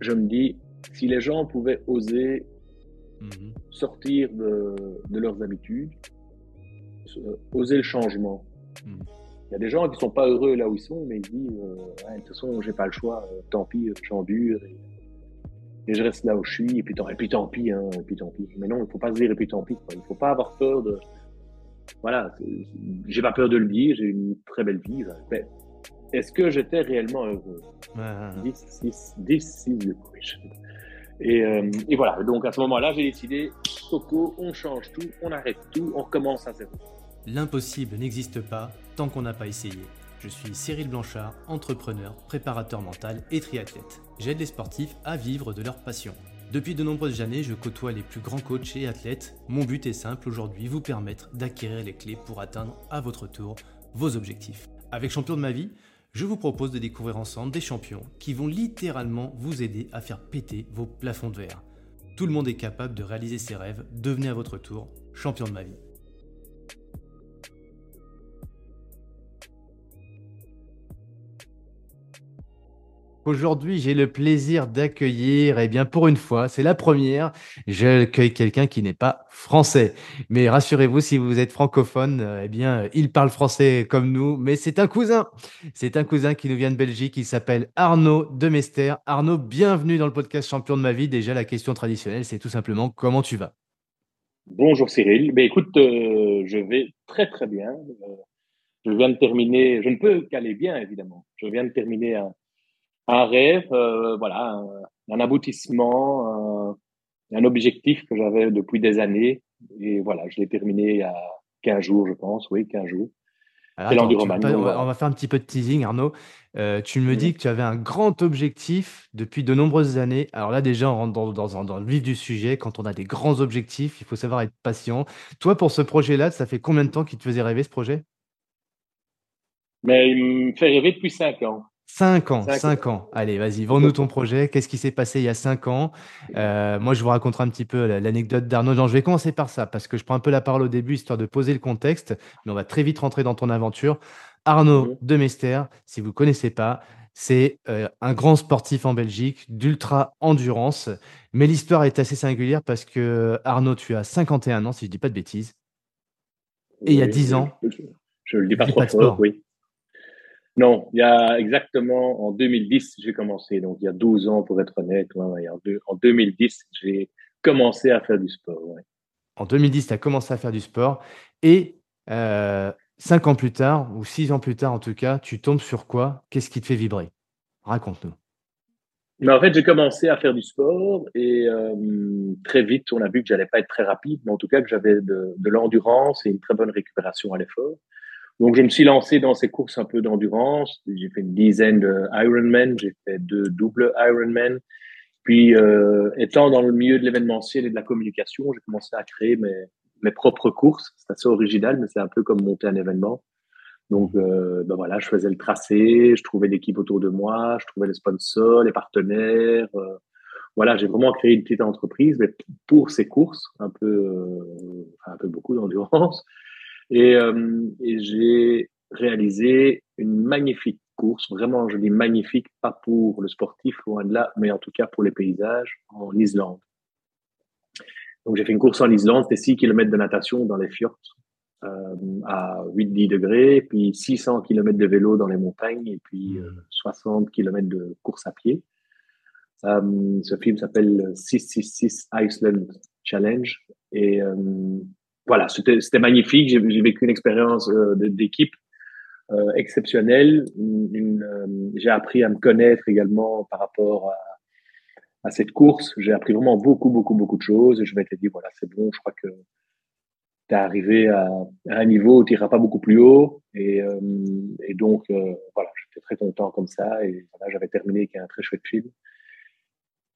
je me dis, si les gens pouvaient oser mhm. sortir de, leurs habitudes, euh, oser le changement. Mhm. Il y a des gens qui ne sont pas heureux là où ils sont, mais ils disent, euh, de toute façon, j'ai pas le choix, euh, tant pis, j'endure. Et, et, je reste là où je suis, et puis tant, et puis tant pis, hein, et puis tant pis. Mais non, il ne faut pas se dire, et puis tant pis. Il ne faut pas avoir peur de. Voilà, j'ai pas peur de le dire, j'ai une très belle vie. Est-ce que j'étais réellement heureux? 10, 10, 10, 6, et, euh, et voilà, donc à ce moment-là, j'ai décidé, Coco, on change tout, on arrête tout, on recommence à zéro. L'impossible n'existe pas tant qu'on n'a pas essayé. Je suis Cyril Blanchard, entrepreneur, préparateur mental et triathlète. J'aide les sportifs à vivre de leur passion. Depuis de nombreuses années, je côtoie les plus grands coachs et athlètes. Mon but est simple aujourd'hui, vous permettre d'acquérir les clés pour atteindre à votre tour vos objectifs. Avec Champion de ma vie, je vous propose de découvrir ensemble des champions qui vont littéralement vous aider à faire péter vos plafonds de verre. Tout le monde est capable de réaliser ses rêves, devenez à votre tour champion de ma vie. Aujourd'hui, j'ai le plaisir d'accueillir, eh bien, pour une fois, c'est la première, j'accueille quelqu'un qui n'est pas français. Mais rassurez-vous, si vous êtes francophone, euh, eh bien, il parle français comme nous, mais c'est un cousin. C'est un cousin qui nous vient de Belgique, il s'appelle Arnaud Demester. Arnaud, bienvenue dans le podcast Champion de ma vie. Déjà, la question traditionnelle, c'est tout simplement comment tu vas? Bonjour Cyril. Ben, écoute, euh, je vais très très bien. Euh, je viens de terminer, je ne peux qu'aller bien évidemment. Je viens de terminer un un rêve, euh, voilà, un, aboutissement, un, objectif que j'avais depuis des années. Et voilà, je l'ai terminé il y a 15 jours, je pense, oui, 15 jours. Alors, on, va, faire un petit peu de teasing, Arnaud. Euh, tu me dis que tu avais un grand objectif depuis de nombreuses années. Alors là, déjà, on rentre dans, dans, dans, le vif du sujet. Quand on a des grands objectifs, il faut savoir être patient. Toi, pour ce projet-là, ça fait combien de temps qu'il te faisait rêver ce projet? Mais il me fait rêver depuis 5 ans. 5 ans, 5 ans. Allez, vas-y, vends-nous ton projet. Qu'est-ce qui s'est passé il y a 5 ans? Euh, Moi, je vous raconterai un petit peu l'anecdote d'Arnaud. je vais commencer par ça, parce que je prends un peu la parole au début, histoire de poser le contexte, mais on va très vite rentrer dans ton aventure. Arnaud mhm. Demester, si vous ne connaissez pas, c'est euh, un grand sportif en Belgique, d'ultra endurance. Mais l'histoire est assez singulière parce que Arnaud, tu as 51 ans, si je ne dis pas de bêtises. Et il y a 10 ans. Je ne le dis pas trop oui. Non, il y a exactement en 2010, j'ai commencé. Donc, il y a 12 ans, pour être honnête. en, 2010, j'ai commencé à faire du sport. En 2010, tu as commencé à faire du sport. Et euh, cinq ans plus tard, ou six ans plus tard en tout cas, tu tombes sur quoi? Qu'est-ce qui te fait vibrer? Raconte-nous. Mais en fait, j'ai commencé à faire du sport et euh, très vite, on a vu que j'allais pas être très rapide, mais en tout cas que j'avais de l'endurance et une très bonne récupération à l'effort. Donc, je me suis lancé dans ces courses un peu d'endurance. J'ai fait une dizaine de Ironman, j'ai fait deux doubles Ironman. Puis, euh, étant dans le milieu de l'événementiel et de la communication, j'ai commencé à créer mes, mes propres courses. C'est assez original, mais c'est un peu comme monter un événement. Donc, euh, ben voilà, je faisais le tracé, je trouvais l'équipe autour de moi, je trouvais les sponsors, les partenaires. Euh, voilà, j'ai vraiment créé une petite entreprise, mais pour ces courses, un peu, euh, un peu beaucoup d'endurance. Et, euh, et j'ai réalisé une magnifique course, vraiment, je dis magnifique, pas pour le sportif, loin de là, mais en tout cas pour les paysages en Islande. Donc j'ai fait une course en Islande, c'était 6 km de natation dans les fjords euh, à 8-10 degrés, puis 600 km de vélo dans les montagnes et puis 60 euh, km de course à pied. Euh, ce film s'appelle 666 Iceland Challenge et euh, voilà, c'était magnifique. J'ai vécu une expérience euh, d'équipe euh, exceptionnelle. Euh, j'ai appris à me connaître également par rapport à, cette course. J'ai appris vraiment beaucoup, beaucoup, beaucoup de choses. Et je m'étais dit, voilà, c'est bon, je crois que tu arrivé à, un niveau où tu n'iras pas beaucoup plus haut. Et, donc, voilà, j'étais très content comme ça. Et voilà, j'avais terminé avec un très chouette film.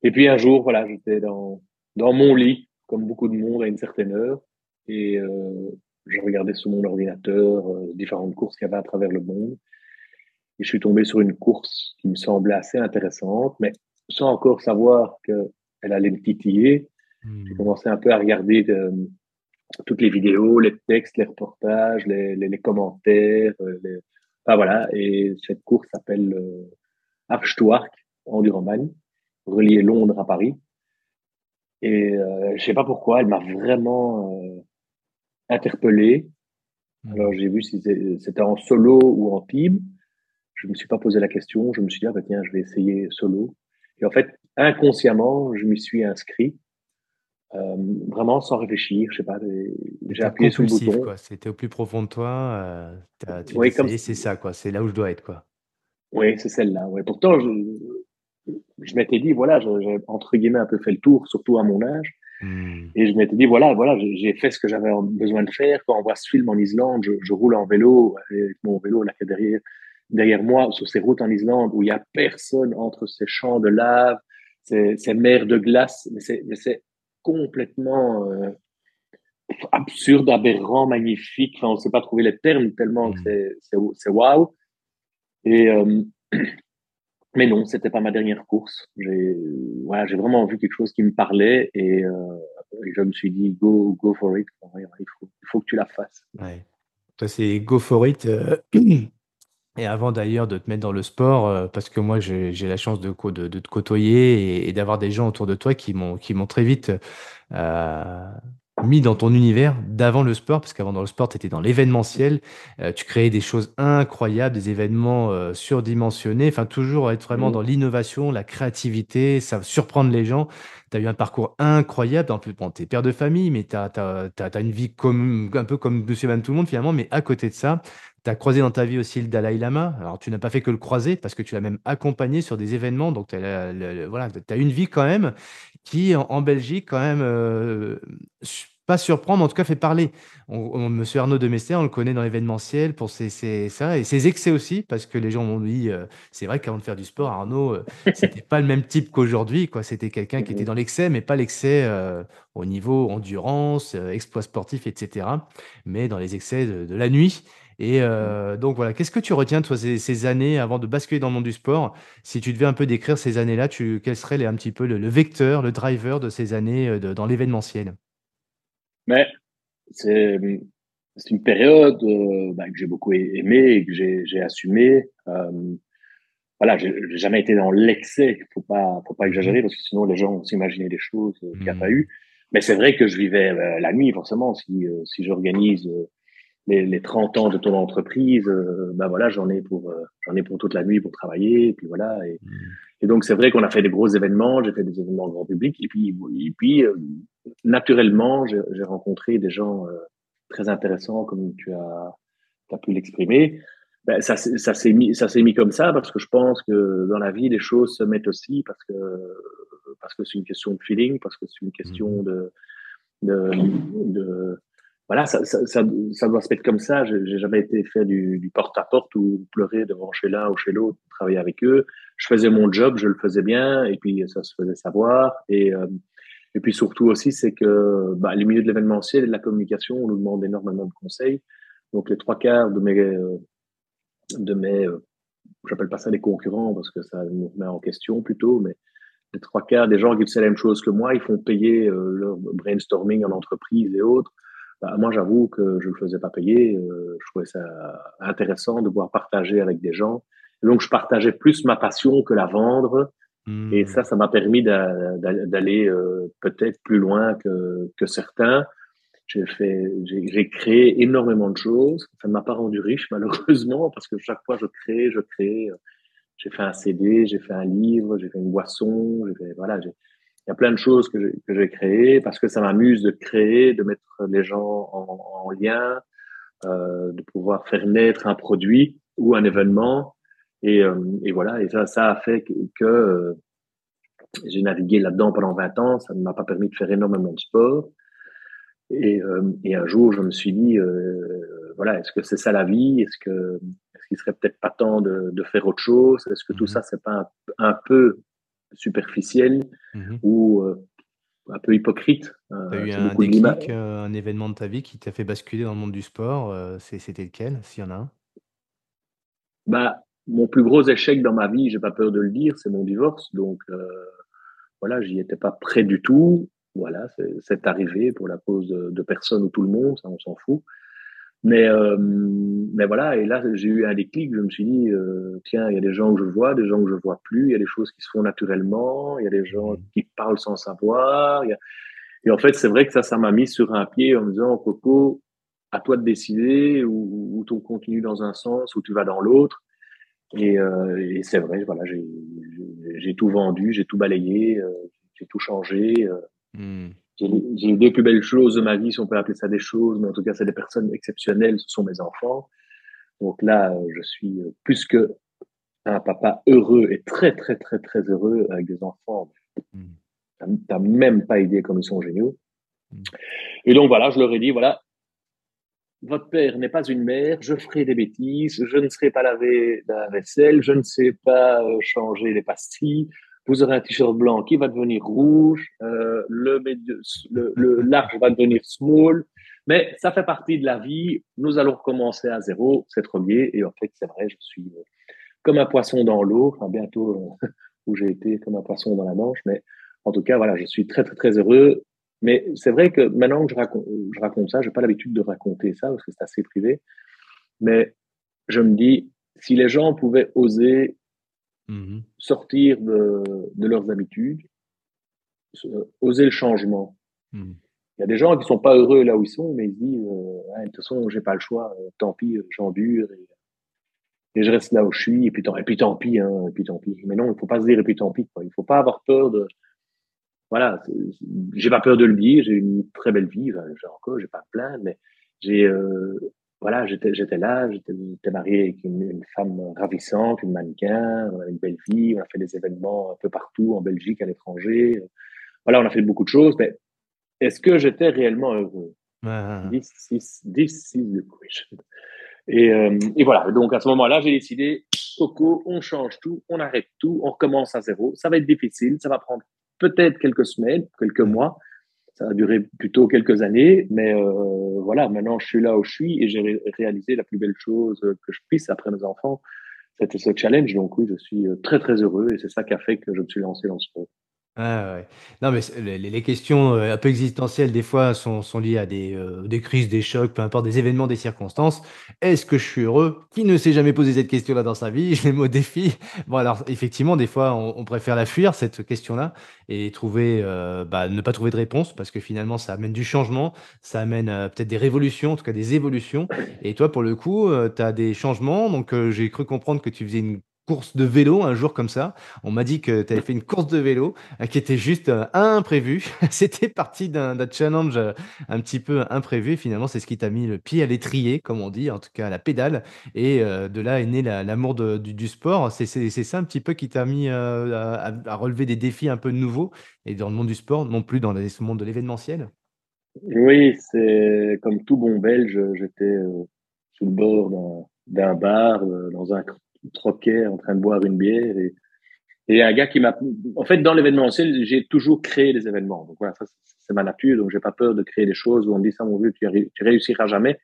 Et puis un jour, voilà, j'étais dans, dans mon lit, comme beaucoup de monde à une certaine heure et euh, je regardais sur mon ordinateur euh, différentes courses qu'il y avait à travers le monde. Et je suis tombé sur une course qui me semblait assez intéressante, mais sans encore savoir qu'elle allait me titiller. Hmm. J'ai commencé un peu à regarder euh, toutes les vidéos, les textes, les reportages, les, les, les commentaires. Les... Enfin voilà, et cette course s'appelle euh, Archtuark, Enduroman. reliait Londres à Paris. Et euh, je sais pas pourquoi, elle m'a vraiment euh, interpellé. Mmh. Alors j'ai vu si c'était en solo ou en team. Je me suis pas posé la question. Je me suis dit ah bah tiens je vais essayer solo. Et en fait inconsciemment je m'y suis inscrit. Euh, vraiment sans réfléchir, je sais pas, j'ai appuyé sur le bouton. C'était au plus profond de toi, euh, tu oui, c'est ça, quoi, c'est là où je dois être, quoi. Oui, c'est celle-là. Ouais. Pourtant, je, je m'étais dit, voilà, j'ai entre guillemets un peu fait le tour, surtout à mon âge. Hmm. Et je m'étais dit, voilà, voilà, j'ai fait ce que j'avais besoin de faire. Quand on voit ce film en Islande, je, je roule en vélo, avec mon vélo là, derrière, derrière moi, sur ces routes en Islande, où il y a personne entre ces champs de lave, ces, ces mers de glace. Mais c'est complètement euh, absurde, aberrant, magnifique. Enfin, on ne sait pas trouver les termes tellement que hmm. c'est waouh. Et, euh, mais non, c'était pas ma dernière course. J'ai voilà, j'ai vraiment vu quelque chose qui me parlait et, euh, je me suis dit go go for it. Il faut, que tu la fasses. Toi, c'est go for it. Euh, et avant d'ailleurs de te mettre dans le sport, euh, parce que moi j'ai la chance de, de, te côtoyer et, d'avoir des gens autour de toi qui m'ont très vite mis dans ton univers d'avant le sport, parce qu'avant dans le sport, tu étais dans l'événementiel, euh, tu créais des choses incroyables, des événements euh, surdimensionnés, enfin toujours être vraiment mmh. dans l'innovation, la créativité, ça surprendre les gens. Tu as eu un parcours incroyable, en plus, bon, tu es père de famille, mais tu as, une vie comme, un peu comme monsieur et tout le monde finalement, mais à côté de ça, tu as croisé dans ta vie aussi le Dalai Lama. Alors, tu n'as pas fait que le croiser parce que tu l'as même accompagné sur des événements. Donc, tu as, voilà, as une vie quand même qui, en, Belgique, quand même, euh, pas surprendre, en tout cas fait parler. On, Monsieur Arnaud de Mester, on le connaît dans l'événementiel pour ses, ça et ses excès aussi, parce que les gens m'ont dit, euh, c'est vrai qu'avant de faire du sport, Arnaud, euh, c'était pas le même type qu'aujourd'hui, quoi. C'était quelqu'un qui était dans l'excès, mais pas l'excès euh, au niveau endurance, exploit sportif, etc. Mais dans les excès de, la nuit. Et donc voilà, qu'est-ce que tu retiens toi ces, années avant de basculer dans le monde du sport? Si tu devais un peu décrire ces années-là, tu, quel serait les, un petit peu le, vecteur, le driver de ces années dans l'événementiel? Mais c'est une période euh, bah, que j'ai beaucoup aimé et que j'ai assumé. Euh, voilà, j'ai jamais été dans l'excès. Faut pas, faut pas exagérer mmh parce que sinon les gens vont s'imaginer des choses qu'il n'y a pas mmh. eu. Mais c'est vrai que je vivais euh, la nuit forcément. Si euh, si j'organise euh, les, les 30 ans de ton entreprise, ben voilà, j'en ai pour j'en ai pour toute la nuit pour travailler. Et puis voilà. Et, mmh. et donc c'est vrai qu'on a fait des gros événements. J'ai fait des événements grand public. Et puis et puis naturellement, j'ai rencontré des gens euh, très intéressants, comme tu as, as pu l'exprimer. Ben, ça, ça s'est mis, ça s'est mis comme ça parce que je pense que dans la vie, les choses se mettent aussi parce que parce que c'est une question de feeling, parce que c'est une question mmh. de de, de voilà, ça, ça, ça, ça, doit se mettre comme ça. J'ai jamais été faire du, du porte-à-porte ou pleurer devant chez l'un ou chez l'autre, travailler avec eux. Je faisais mon job, je le faisais bien, et puis ça se faisait savoir. Et euh, et puis surtout aussi, c'est que bah, les milieux de l'événementiel et de la communication, on nous demande énormément de conseils. Donc les trois quarts de mes, euh, de mes, euh, j'appelle pas ça des concurrents parce que ça nous met en question plutôt, mais les trois quarts des gens qui font la même chose que moi, ils font payer euh, leur brainstorming en entreprise et autres. Bah, moi, j'avoue que je ne le faisais pas payer. je trouvais ça intéressant de pouvoir partager avec des gens. donc, je partageais plus ma passion que la vendre et hmm. ça, ça m'a permis d'aller euh, peut-être plus loin que, que certains. J'ai fait, j'ai créé énormément de choses. Ça ne m'a pas rendu riche malheureusement parce que chaque fois je crée, je crée. J'ai fait un CD, j'ai fait un livre, j'ai fait une boisson, j'ai fait, voilà, il y a plein de choses que j'ai créées parce que ça m'amuse de créer, de mettre les gens en, en lien, euh, de pouvoir faire naître un produit ou un événement et, euh, et, voilà, et ça, ça a fait que, que euh, j'ai navigué là-dedans pendant 20 ans. Ça ne m'a pas permis de faire énormément de sport. Et, euh, et un jour, je me suis dit, voilà, est-ce que c'est ça la vie? Est-ce que est-ce qu'il serait peut-être pas temps de, de faire autre chose? Est-ce que tout mmh ça, c'est pas un, un, peu superficiel mmh ou un peu hypocrite? Tu as eu un déclic, un événement de ta vie qui t'a fait basculer dans le monde du sport. C'était lequel, s'il y en a un? Bah, mon plus gros échec dans ma vie, j'ai pas peur de le dire, c'est mon divorce. Donc euh, voilà, j'y étais pas prêt du tout. Voilà, c'est arrivé pour la cause de, de, personne ou tout le monde, ça on s'en fout. Mais, euh, mais voilà, et là, j'ai eu un déclic. Je me suis dit, euh, tiens, il y a des gens que je vois, des gens que je vois plus. Il y a des choses qui se font naturellement. Il y a des gens mmh. qui parlent sans savoir. Et en fait, c'est vrai que ça, ça m'a mis sur un pied en me disant, Coco, à toi de décider où, où tu continues dans un sens, où tu vas dans l'autre. Et, euh, et c'est vrai, voilà, j'ai tout vendu, j'ai tout balayé, euh, j'ai tout changé. Euh. Mmh. J'ai eu des plus belles choses de ma vie, si on peut appeler ça des choses, mais en tout cas, c'est des personnes exceptionnelles, ce sont mes enfants. Donc là, je suis plus que un papa heureux et très, très, très, très heureux avec des enfants. Tu n'as même pas idée comme ils sont géniaux. Mmh. Et donc voilà, je leur ai dit, voilà, votre père n'est pas une mère, je ferai des bêtises, je ne serai pas laver la vaisselle, je ne sais pas euh, changer les pastilles, vous aurez un t-shirt blanc qui va devenir rouge, euh, le, le, large va devenir small, mais ça fait partie de la vie. Nous allons recommencer à zéro, c'est trop bien. Et en fait, c'est vrai, je suis euh, comme un poisson dans l'eau, enfin bientôt où j'ai été comme un poisson dans la Manche, mais en tout cas, voilà, je suis très très très heureux. Mais c'est vrai que maintenant que je raconte, je raconte ça, j'ai pas l'habitude de raconter ça parce que c'est assez privé. Mais je me dis, si les gens pouvaient oser Mmh sortir de, de, leurs habitudes, oser le changement. Mmh. Il y a des gens qui sont pas heureux là où ils sont, mais ils se disent euh, de toute façon, j'ai pas le choix, euh, tant pis, euh, j'endure et, et, je reste là où je suis, et puis tant, et puis tant pis, hein, et puis tant pis. Mais non, il faut pas se dire et puis tant pis. Quoi. Il faut pas avoir peur de. Voilà, j'ai pas peur de le dire, j'ai une très belle vie, j'ai encore, j'ai pas plein, mais j'ai euh, voilà, j'étais, j'étais là, j'étais, marié avec une, femme ravissante, une mannequin, on a une belle vie, on a fait des événements un peu partout, en Belgique, à l'étranger. Voilà, on a fait beaucoup de choses, mais est-ce que j'étais réellement heureux? This, is, this is the question. Et, euh, et voilà, donc à ce moment-là, j'ai décidé, Coco, on change tout, on arrête tout, on recommence à zéro. Ça va être difficile, ça va prendre peut-être quelques semaines, quelques mois, ça a duré plutôt quelques années, mais euh, voilà, maintenant je suis là où je suis et j'ai réalisé la plus belle chose que je puisse après mes enfants. C'était ce challenge, donc oui, je suis très très heureux et c'est ça qui a fait que je me suis lancé dans ce sport. Ah ouais. Non, mais les questions, euh, un peu existentielles, des fois, sont liées à des, heu, des crises, des chocs, peu importe, des événements, des circonstances. Est-ce que je suis heureux? Qui ne s'est jamais posé cette question-là dans sa vie? Je les mets défi. Bon, alors, effectivement, des fois, on préfère la fuir, cette question-là et trouver, heu, bah, ne pas trouver de réponse parce que finalement, ça amène du changement, ça amène, peut-être des révolutions, en tout cas des évolutions et toi, pour le coup, tu as des changements? Donc j'ai cru comprendre que tu faisais une course de vélo un jour comme ça. On m'a dit que tu avais fait une course de vélo euh, qui était juste euh, imprévue. C'était parti d'un challenge euh, un petit peu imprévu. Finalement, c'est ce qui t'a mis le pied à l'étrier, comme on dit, en tout cas à la pédale. Et de là est né l'amour du, sport. C'est ça un petit peu qui t'a mis à, relever des défis un peu nouveaux et dans le monde du sport, non plus dans ce monde de l'événementiel. Oui, c'est comme tout bon Belge, j'étais sur le bord d'un bar, dans un troquet en train de boire une bière et, et un gars qui m'a, en fait, dans l'événementiel, j'ai toujours créé des événements. Donc voilà, ça, c'est ma nature. Donc j'ai pas peur de créer des choses où on dit ça, mon vieux, tu, tu réussiras jamais.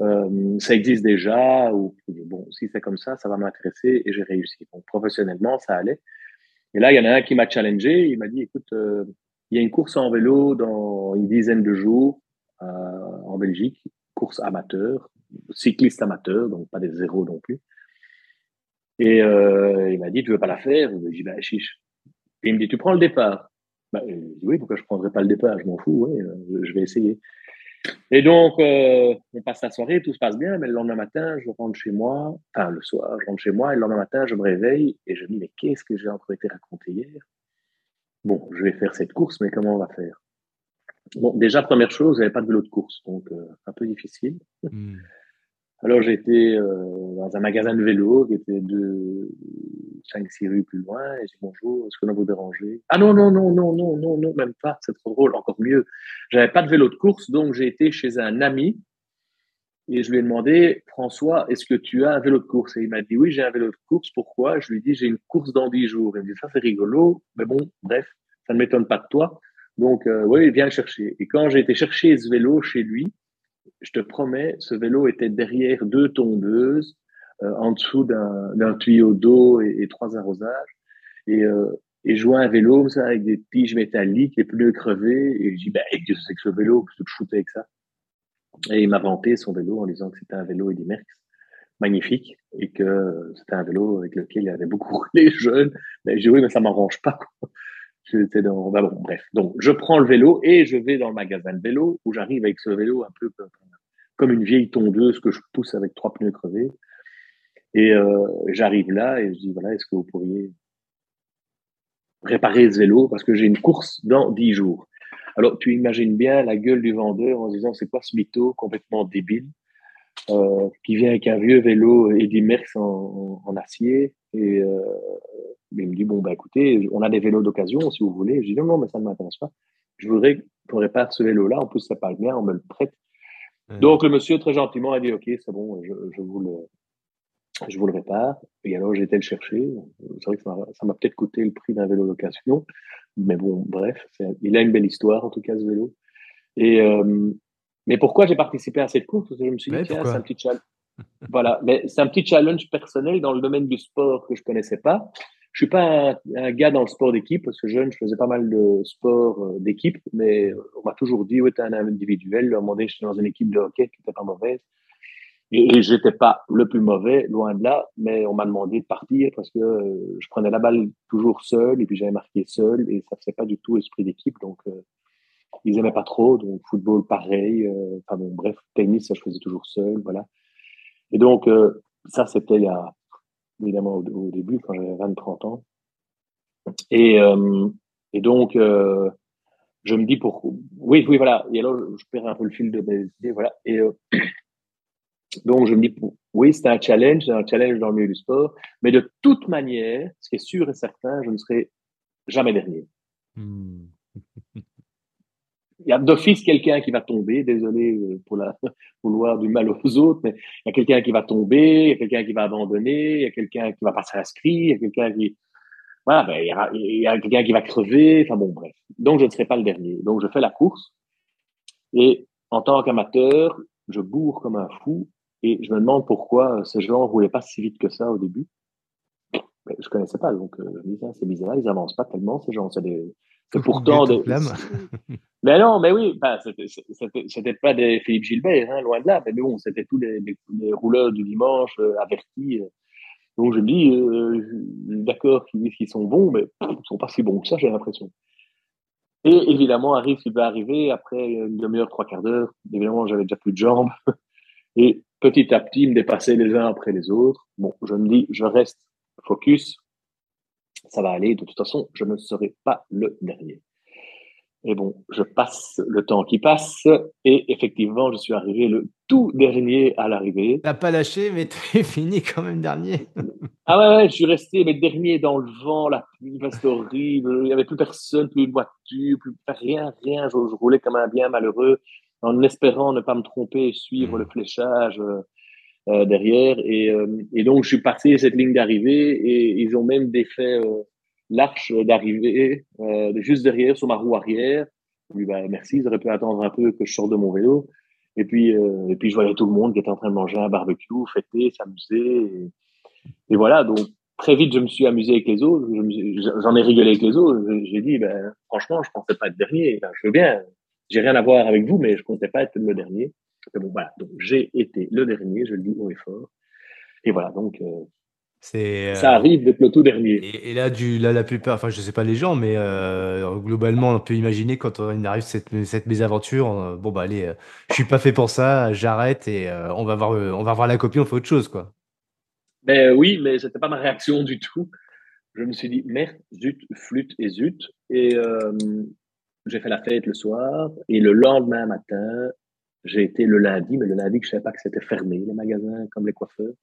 Euh, ça existe déjà ou bon, si c'est comme ça, ça va m'intéresser et j'ai réussi. Donc professionnellement, ça allait. Et là, il y en a un qui m'a challengé. Il m'a dit, écoute, euh, il y a une course en vélo dans une dizaine de jours euh, en Belgique, course amateur, cycliste amateur, donc pas des zéros non plus. Et euh, il m'a dit, tu veux pas la faire? Je lui ai dit, bah, chiche. Et il me dit, tu prends le départ bah, Je dit, oui, pourquoi je prendrais pas le départ? Je m'en fous, ouais, euh, je vais essayer. Et donc, euh, on passe la soirée, tout se passe bien, mais le lendemain matin, je rentre chez moi, enfin le soir, je rentre chez moi, et le lendemain matin, je me réveille et je me dis, mais qu'est-ce que j'ai encore été raconté hier? Bon, je vais faire cette course, mais comment on va faire? Bon, déjà, première chose, j'avais pas de vélo de course, donc un peu difficile. Hmm. Alors j'étais euh, dans un magasin de vélo qui était de 5-6 rues plus loin et j'ai dit bonjour, est-ce que l'on vous déranger? Ah non, non, non, non, non, non, non, même pas, c'est trop drôle, encore mieux. J'avais pas de vélo de course, donc j'ai été chez un ami et je lui ai demandé, François, est-ce que tu as un vélo de course? Et il m'a dit, oui, j'ai un vélo de course, pourquoi? Je lui ai dit, j'ai une course dans 10 jours. Il me dit, ça c'est rigolo, mais bon, bref, ça ne m'étonne pas de toi. Donc, euh, oui, viens le chercher. Et quand j'ai été chercher ce vélo chez lui, je te promets, ce vélo était derrière deux tondeuses, euh, en dessous d'un tuyau d'eau et, trois arrosages. Et, euh, et je vois un vélo ça, avec des tiges métalliques, les pneus crevés. Et je dis, ben, qu'est-ce que c'est que ce vélo que tu te foutais avec ça Et il m'a vanté son vélo en disant que c'était un vélo Eddy Merckx magnifique et que c'était un vélo avec lequel il avait beaucoup roulé jeune. Mais j'ai dit oui, mais ça m'arrange pas. J'étais dans, bah bon, bref. Donc, je prends le vélo et je vais dans le magasin de vélo où j'arrive avec ce vélo un peu comme une vieille tondeuse que je pousse avec trois pneus crevés. Et euh, j'arrive là et je dis voilà, est-ce que vous pourriez réparer ce vélo parce que j'ai une course dans dix jours. Alors, tu imagines bien la gueule du vendeur en disant c'est quoi ce mytho complètement débile euh, qui vient avec un vieux vélo Eddy Merckx en, acier? Et euh, il me dit bon bah écoutez on a des vélos d'occasion si vous voulez. Je dis non non mais ça ne m'intéresse pas. Je voudrais qu'on répare ce vélo là en plus ça parle bien on me le prête. Donc le monsieur très gentiment a dit ok c'est bon je, je, vous le je vous le répare. Et alors j'ai été le chercher. C'est vrai que ça m'a peut-être coûté le prix d'un vélo d'occasion. Mais bon bref il a une belle histoire en tout cas ce vélo. Et euh, mais pourquoi j'ai participé à cette course? Parce que je me suis dit, tiens, c'est un petit challenge. Voilà, mais c'est un petit challenge personnel dans le domaine du sport que je connaissais pas. Je suis pas un, gars dans le sport d'équipe parce que jeune, je faisais pas mal de sport euh, d'équipe, mais euh, on m'a toujours dit, ouais, t'es un individuel. À un moment donné, j'étais dans une équipe de hockey qui était pas mauvaise. Et, et j'étais pas le plus mauvais, loin de là, mais on m'a demandé de partir parce que euh, je prenais la balle toujours seul et puis j'avais marqué seul et ça faisait pas du tout esprit d'équipe. Donc, ils aimaient pas trop, donc football pareil. Enfin bon, bref, tennis, ça je faisais toujours seul, voilà. Et donc euh, ça c'était il y a évidemment au, début quand j'avais 20-30 ans. Et euh, et donc euh, je me dis pour oui oui voilà. Et alors je perds un peu le fil de mes idées, voilà. Et euh, donc je me dis oui c'est un challenge, c'est un challenge dans le milieu du sport, mais de toute manière, ce qui est sûr et certain, je ne serai jamais dernier. Hmm il y a d'office quelqu'un qui va tomber, désolé euh, pour la vouloir du mal aux autres, mais il y a quelqu'un qui va tomber, il y a quelqu'un qui va abandonner, il y a quelqu'un qui va pas s'inscrire, il y a quelqu'un qui voilà, ben, il y a, quelqu'un qui va crever, enfin bon bref. Donc je ne serai pas le dernier. Donc je fais la course et en tant qu'amateur, je bourre comme un fou et je me demande pourquoi ces gens roulaient pas si vite que ça au début. Je connaissais pas, donc euh, je me disais, c'est bizarre, ils avancent pas tellement ces gens, c'est des pourtant de... mais non, mais oui, c'était pas des Philippe Gilbert, hein, loin de là, mais bon, c'était tous les, les, rouleurs du dimanche euh, avertis. Euh. Donc je me dis, euh, d'accord, qu'ils disent qu'ils sont bons, mais ils sont pas si bons que ça, j'ai l'impression. Et évidemment, arrive ce qui va arriver après une demi-heure, trois quarts d'heure. Évidemment, j'avais déjà plus de jambes. Et petit à petit, ils me dépassaient les uns après les autres. Bon, je me dis, je reste focus, ça va aller. De toute façon, je ne serai pas le dernier. Et bon, je passe le temps qui passe et effectivement, je suis arrivé le tout dernier à l'arrivée. T'as pas lâché, mais tu fini quand même dernier. ah ouais, ouais, je suis resté mais dernier dans le vent, la pluie, c'était horrible. Il y avait plus personne, plus de voiture, plus rien, rien. Je, roulais comme un bien malheureux en espérant ne pas me tromper et suivre le fléchage. Euh, euh, derrière. Et, euh, et, donc, je suis passé cette ligne d'arrivée et ils ont même défait euh, l'arche d'arrivée juste derrière sur ma roue arrière. Je bah, merci, ils auraient pu attendre un peu que je sorte de mon vélo. Et puis, et puis je voyais tout le monde qui était en train de manger un barbecue, fêter, s'amuser. Et, voilà, donc très vite, je me suis amusé avec les autres. J'en ai rigolé avec les autres. J'ai dit, ben, franchement, je pensais pas être dernier. je veux bien, j'ai rien à voir avec vous, mais je comptais pas être le dernier bon, voilà, donc j'ai été le dernier, je le dis haut et fort. Et voilà, donc euh, c'est ça arrive d'être le tout dernier. Et, là, du, là, la plupart, enfin, je sais pas les gens, mais euh, globalement, on peut imaginer quand on arrive cette, cette mésaventure, euh, bon bah allez, je suis pas fait pour ça, j'arrête et on va voir, on va voir la copie, on fait autre chose, quoi. Ben oui, mais c'était pas ma réaction du tout. Je me suis dit merde, zut, flûte et zut, et j'ai fait la fête le soir. Et le lendemain matin, j'ai été le lundi, mais le lundi, je savais pas que c'était fermé, les magasins, comme les coiffeurs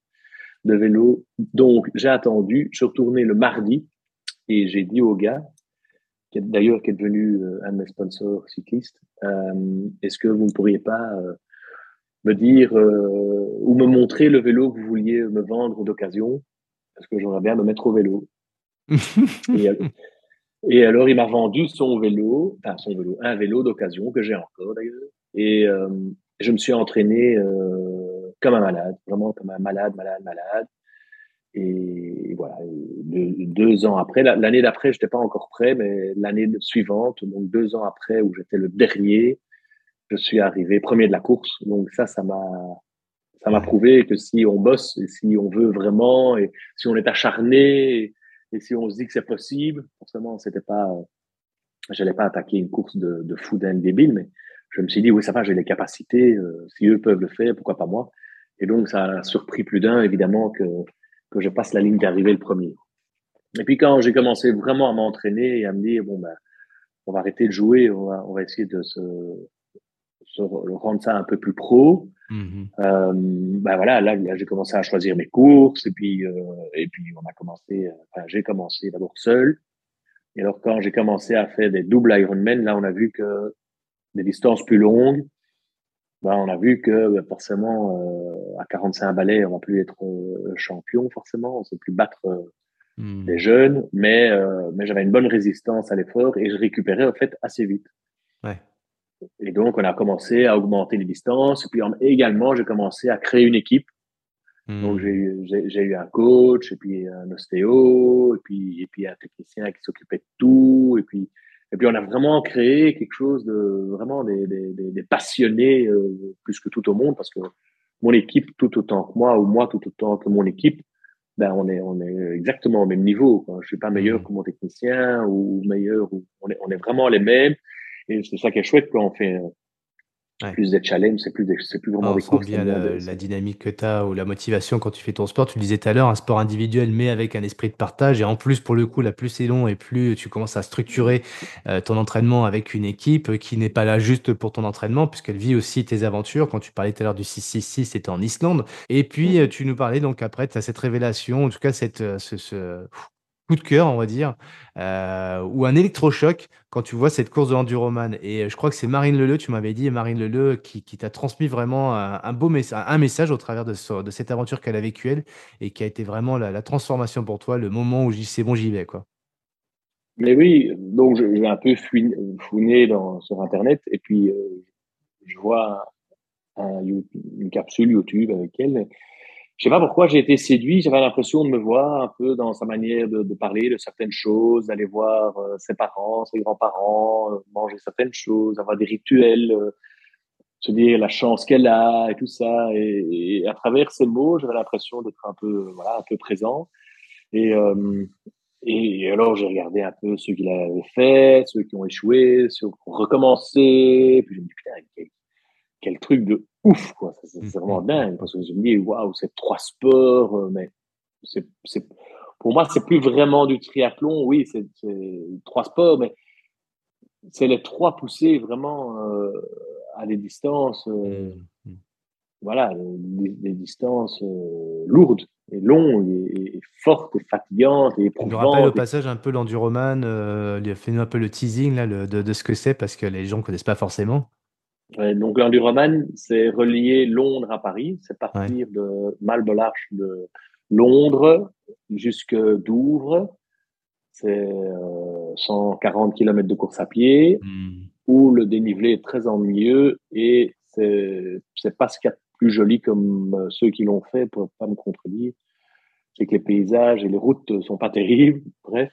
de vélo. Donc, j'ai attendu. Je suis retourné le mardi et j'ai dit au gars, qui est d'ailleurs qui est devenu euh, un de mes sponsors cyclistes, euh, est-ce que vous ne pourriez pas euh, me dire ou me montrer le vélo que vous vouliez me vendre d'occasion? Parce que j'aimerais bien me mettre au vélo. et, et, alors, il m'a vendu son vélo, enfin son vélo, un vélo d'occasion que j'ai encore d'ailleurs. Et euh, je me suis entraîné euh, comme un malade, vraiment comme un malade, malade, malade. Et voilà, deux, ans après, l'année d'après, j'étais pas encore prêt, mais l'année suivante, donc deux ans après, où j'étais le dernier, je suis arrivé premier de la course. Donc ça, ça m'a ça m'a prouvé que si on bosse et si on veut vraiment et si on est acharné et, si on se dit que c'est possible, forcément, c'était pas, j'allais pas attaquer une course de, de fou d'un débile, mais je me suis dit, oui, ça va, j'ai les capacités. Euh, si eux peuvent le faire, pourquoi pas moi? Et donc, ça a surpris plus d'un, évidemment, que, que je passe la ligne d'arrivée le premier. Et puis, quand j'ai commencé vraiment à m'entraîner et à me dire, bon, ben, on va arrêter de jouer, on va, on va essayer de se, se rendre ça un peu plus pro. Mmh euh, ben voilà, là, là j'ai commencé à choisir mes courses et puis euh, et puis on a commencé. Enfin, j'ai commencé d'abord seul. Et alors quand j'ai commencé à faire des doubles Ironman, là on a vu que des distances plus longues, ben, on a vu que ben, forcément euh, à 45 balais on va plus être euh, champion forcément, on ne sait plus battre mmh. les jeunes, mais mais j'avais une bonne résistance à l'effort et je récupérais en fait assez vite. Ouais. Et donc, on a commencé à augmenter les distances. Et puis également, j'ai commencé à créer une équipe. Donc, hmm. j'ai eu un coach, et puis un ostéo, et puis, et puis un technicien qui s'occupait de tout. Et puis, et puis, on a vraiment créé quelque chose de vraiment des, des, des passionnés euh, plus que tout au monde, parce que mon équipe, tout autant que moi, ou moi, tout autant que mon équipe, ben, on est, on est exactement au même niveau. Quoi. Je suis pas meilleur hmm. que mon technicien ou meilleur. Ou, on, est, on est vraiment les mêmes. Et c'est ça qui est chouette quand on fait euh, plus des challenges, c'est plus, c'est plus vraiment des courses. bien la, dynamique que tu as ou la motivation quand tu fais ton sport. Tu le disais tout à l'heure, un sport individuel, mais avec un esprit de partage. Et en plus, pour le coup, la plus c'est long et plus tu commences à structurer euh, ton entraînement avec une équipe qui n'est pas là juste pour ton entraînement, puisqu'elle vit aussi tes aventures. Quand tu parlais tout à l'heure du 666, c'était en Islande. Et puis, euh, tu nous parlais donc après, tu as cette révélation, en tout cas, cette, ce, ce coup de cœur, on va dire, euh, ou un électrochoc quand tu vois cette course de l'enduroman. Et je crois que c'est Marine Leleu, tu m'avais dit, Marine Leleu, qui, t'a transmis vraiment un, beau message, un message au travers de, de cette aventure qu'elle a vécue elle, et qui a été vraiment la, transformation pour toi, le moment où c'est bon, j'y vais, quoi. Mais oui, donc j'ai un peu fouiné dans, sur Internet, et puis euh, je vois une capsule YouTube avec elle je sais pas pourquoi j'ai été séduit. J'avais l'impression de me voir un peu dans sa manière de, de parler de certaines choses, d'aller voir euh, ses parents, ses grands-parents, euh, manger certaines choses, avoir des rituels, euh, se dire la chance qu'elle a et tout ça. Et, et, à travers ces mots, j'avais l'impression d'être un peu, voilà, un peu présent. Et, et alors j'ai regardé un peu ceux qui l'avaient fait, ceux qui ont échoué, ceux qui ont recommencé. Puis je me dis putain, quel truc de ouf, quoi. C'est mmh, vraiment mmh, dingue parce que je me dis, waouh, c'est trois sports, euh, mais c'est, c'est, pour moi, c'est plus vraiment du triathlon. Oui, c'est, trois sports, mais c'est les trois poussés vraiment euh, à des distances, euh, mmh, voilà, des, distances lourdes et longues et, fortes et fatigantes et éprouvantes. Me rappelle au passage un peu l'enduroman, euh, fait-nous un peu le teasing là, de, de, ce que c'est parce que les gens connaissent pas forcément donc l'enduroman, c'est relier Londres à Paris. C'est partir de Malbelarche de Londres jusque Douvres. C'est 140 euh, km de course à pied hmm. où le dénivelé est très ennuyeux et c'est c'est pas ce qu'il y a de plus joli comme euh, ceux qui l'ont fait pour pas me contredire. C'est que les paysages et les routes sont pas terribles. Bref.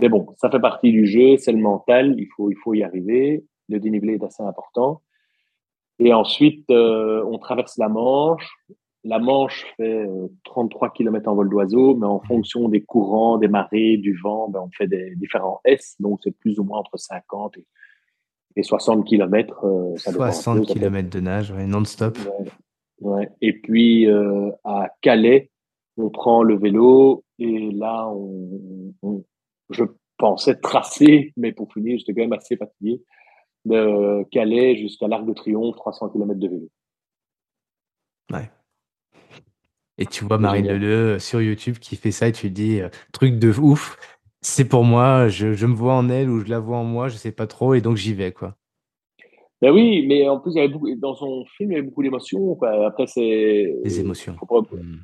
Mais bon, ça fait partie du jeu, c'est le mental, il faut, il faut y arriver. Le dénivelé est assez important. Et ensuite, euh, on traverse la Manche. La Manche fait 33 euh, km en vol d'oiseau, mais en fonction des courants, des marées, du vent, ben, on fait des différents S. Donc, c'est plus ou moins entre 50 et, 60 km. Euh, 60 km de nage, non-stop. Ouais, Et puis, euh, à Calais, on prend le vélo et là, on, je pensais tracer, mais pour finir, j'étais quand même assez fatigué de Calais jusqu'à l'Arc de Triomphe, 300 km de vélo. Ouais. Et tu vois Marine Leleu euh, sur YouTube qui fait ça et tu te dis euh, truc de ouf, c'est pour moi, je, me vois en elle ou je la vois en moi, je sais pas trop et donc j'y vais quoi. Ben oui, mais en plus il y avait beaucoup, dans son film il y avait beaucoup d'émotions. Après c'est des émotions. Hmm.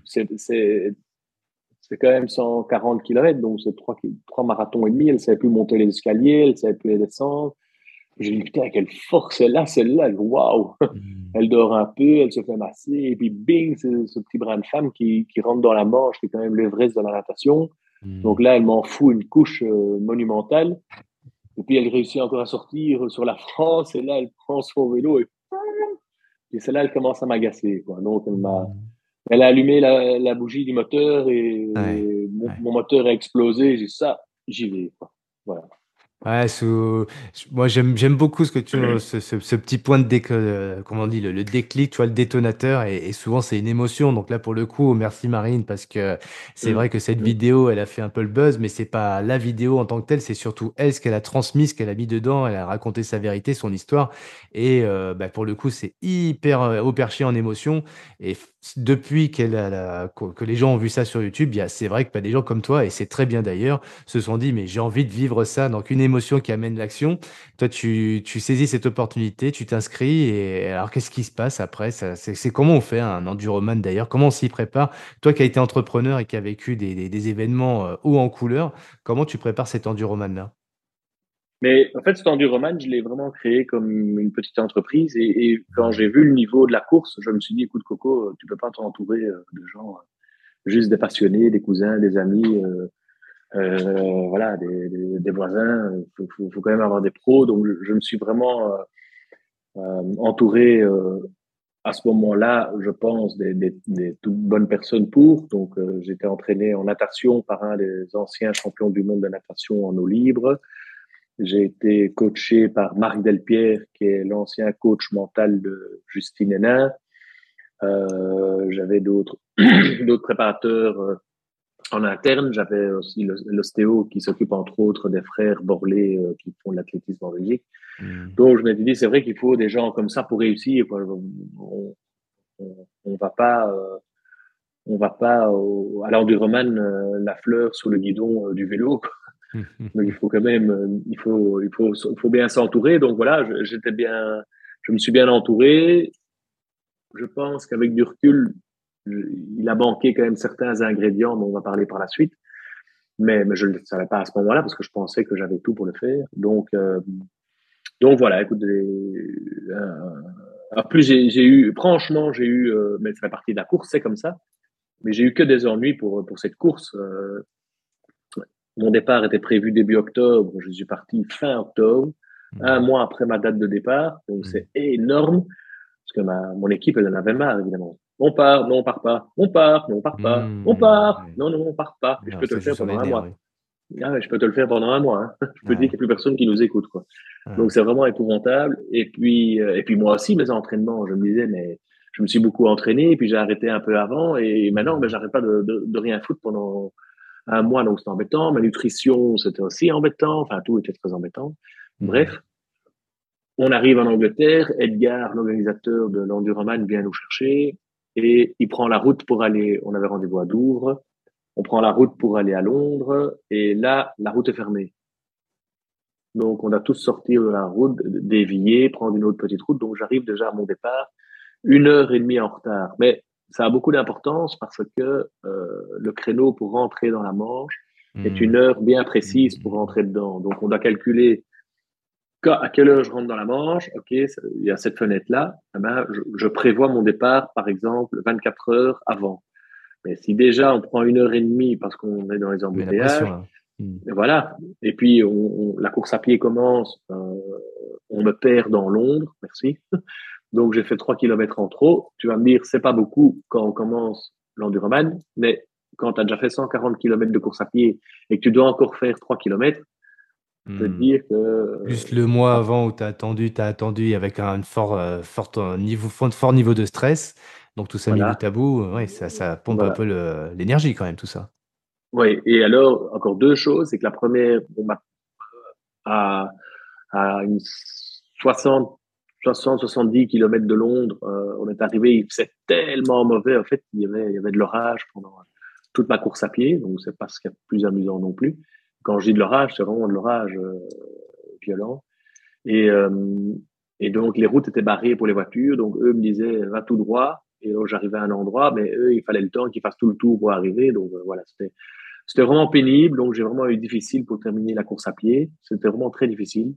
C'est quand même 140 km, donc c'est trois, trois marathons et demi. Elle savait plus monter les escaliers, elle savait plus les descendre. J'ai dit, putain, quelle force celle-là, celle-là, waouh! Mm. Elle dort un peu, elle se fait masser, et puis bing, c'est ce petit brin de femme qui, qui rentre dans la manche, qui est quand même l'Everest de la natation. Mm. Donc là, elle m'en fout une couche euh, monumentale. Et puis elle réussit encore à sortir sur la France, et là, elle prend son vélo et Et celle-là, elle commence à m'agacer. Quoi. Donc, elle m'a, mmh. elle a allumé la, la, bougie du moteur et, mon, moteur a explosé. J'ai dit ça, j'y vais. Quoi. Voilà. Ouais, moi j'aime j'aime beaucoup ce que tu ce, ce, petit point de déc... Euh, comment on dit le, déclic, tu vois, le détonateur et, souvent c'est une émotion. Donc là pour le coup, merci Marine parce que c'est mmh. vrai que cette mmh. vidéo, elle a fait un peu le buzz, mais c'est pas la vidéo en tant que telle, c'est surtout elle ce qu'elle a transmis, ce qu'elle a mis dedans. Elle a raconté sa vérité, son histoire et euh, bah, pour le coup c'est hyper euh, haut perché en émotion et depuis que les gens ont vu ça sur YouTube, c'est vrai que des gens comme toi, et c'est très bien d'ailleurs, se sont dit, mais j'ai envie de vivre ça, donc une émotion qui amène l'action. Toi, tu, tu saisis cette opportunité, tu t'inscris, et alors qu'est-ce qui se passe après? C'est comment on fait un enduroman d'ailleurs? Comment on s'y prépare? Toi qui as été entrepreneur et qui as vécu des, des, événements euh, hauts en couleur, comment tu prépares cet enduroman-là mais en fait, cet enduroman, je l'ai vraiment créé comme une petite entreprise. Et, quand j'ai vu le niveau de la course, je me suis dit, écoute, Coco, tu peux pas t'entourer euh, de gens, euh, juste des passionnés, des cousins, des amis, euh, euh, voilà, des, voisins. Il faut, quand même avoir des pros. Donc, je, me suis vraiment euh, entouré à ce moment-là, je pense, des, toutes bonnes personnes pour. Donc, j'étais entraîné en natation par un des anciens champions du monde de natation en eau libre. J'ai été coaché par Marc Delpierre, qui est l'ancien coach mental de Justine Hénin. Euh, J'avais d'autres d'autres préparateurs euh, en interne. J'avais aussi l'ostéo qui s'occupe entre autres des frères Borlé euh, qui font de l'athlétisme en Belgique. Hmm. Donc je m'étais dit c'est vrai qu'il faut des gens comme ça pour réussir. On, on, on va pas euh, on va pas à l'enduroman euh, la fleur sous le guidon du vélo. Donc il faut quand même, euh, il faut, il faut, il faut bien s'entourer. Donc voilà, j'étais bien, je me suis bien entouré. Je pense qu'avec du recul, il a manqué quand même certains ingrédients dont on va parler par la suite. Mais, mais je ne le savais pas à ce moment-là parce que je pensais que j'avais tout pour le faire. Donc, euh, donc voilà, écoute, euh, plus j'ai eu, franchement, j'ai eu, euh, mais c'est la partie de la course, c'est comme ça. Mais j'ai eu que des ennuis pour, pour cette course. Mon départ était prévu début octobre. Je suis parti fin octobre, mmh. un mois après ma date de départ. Donc, mmh. c'est énorme. Parce que ma, mon équipe, elle en avait marre, évidemment. On part, non, on part pas. On part, non, on part pas. Mmh. On part, non, non, on part pas. je peux te le faire pendant un mois. Ah, je peux te le faire pendant un mois. Hein. Je peux te dire qu'il n'y a plus personne qui nous écoute. Quoi. Donc, c'est vraiment épouvantable. Et puis, euh, et puis moi aussi, mes entraînements, je me disais, mais je me suis beaucoup entraîné, et puis j'ai arrêté un peu avant, et maintenant, mais j'arrête pas de, de, de, rien foutre pendant un mois, donc c'était embêtant. Ma nutrition, c'était aussi embêtant. Enfin, tout était très embêtant. Mhm. Bref, on arrive en Angleterre. Edgar, l'organisateur de l'Enduroman, vient nous chercher et il prend la route pour aller. On avait rendez-vous à Douvres. On prend la route pour aller à Londres et là, la route est fermée. Donc, on a tous sorti de la route, dévier, prendre une autre petite route. Donc, j'arrive déjà à mon départ une heure et demie en retard. Mais ça a beaucoup d'importance parce que euh, le créneau pour rentrer dans la Manche est hmm. une heure bien précise pour rentrer dedans. Donc, on doit calculer à quelle heure je rentre dans la Manche. OK, il y a cette fenêtre-là. Eh ben, je, prévois mon départ, par exemple, 24 heures avant. Mais si déjà on prend une heure et demie parce qu'on est dans les embouteillages, hmm. voilà. Et puis on, la course à pied commence, euh, on me perd dans Londres, merci. Donc, j'ai fait 3 km en trop. Tu vas me dire, c'est pas beaucoup quand on commence l'enduroman, mais quand tu as déjà fait 140 km de course à pied et que tu dois encore faire 3 km, je peux te hmm. dire que. Juste le mois avant où tu as attendu, tu as attendu avec un fort, euh, fort, euh, niveau, fort niveau de stress. Donc, tout ça mis bout à bout, ouais, ça, ça pompe un peu l'énergie quand même, tout ça. Oui, et alors, encore deux choses. C'est que la première, on m'a à, à une 60 60-70 km de Londres, euh, on est arrivé, il faisait tellement mauvais, en fait, il y avait, il y avait de l'orage pendant toute ma course à pied, donc c'est pas ce qui est plus amusant non plus. Quand je dis de l'orage, c'est vraiment de l'orage euh, violent. Et, euh, et donc les routes étaient barrées pour les voitures, donc eux me disaient va tout droit. Et j'arrivais à un endroit, mais eux, il fallait le temps qu'ils fassent tout le tour pour arriver. Donc voilà, c'était c'était vraiment pénible. Donc j'ai vraiment eu difficile pour terminer la course à pied. C'était vraiment très difficile.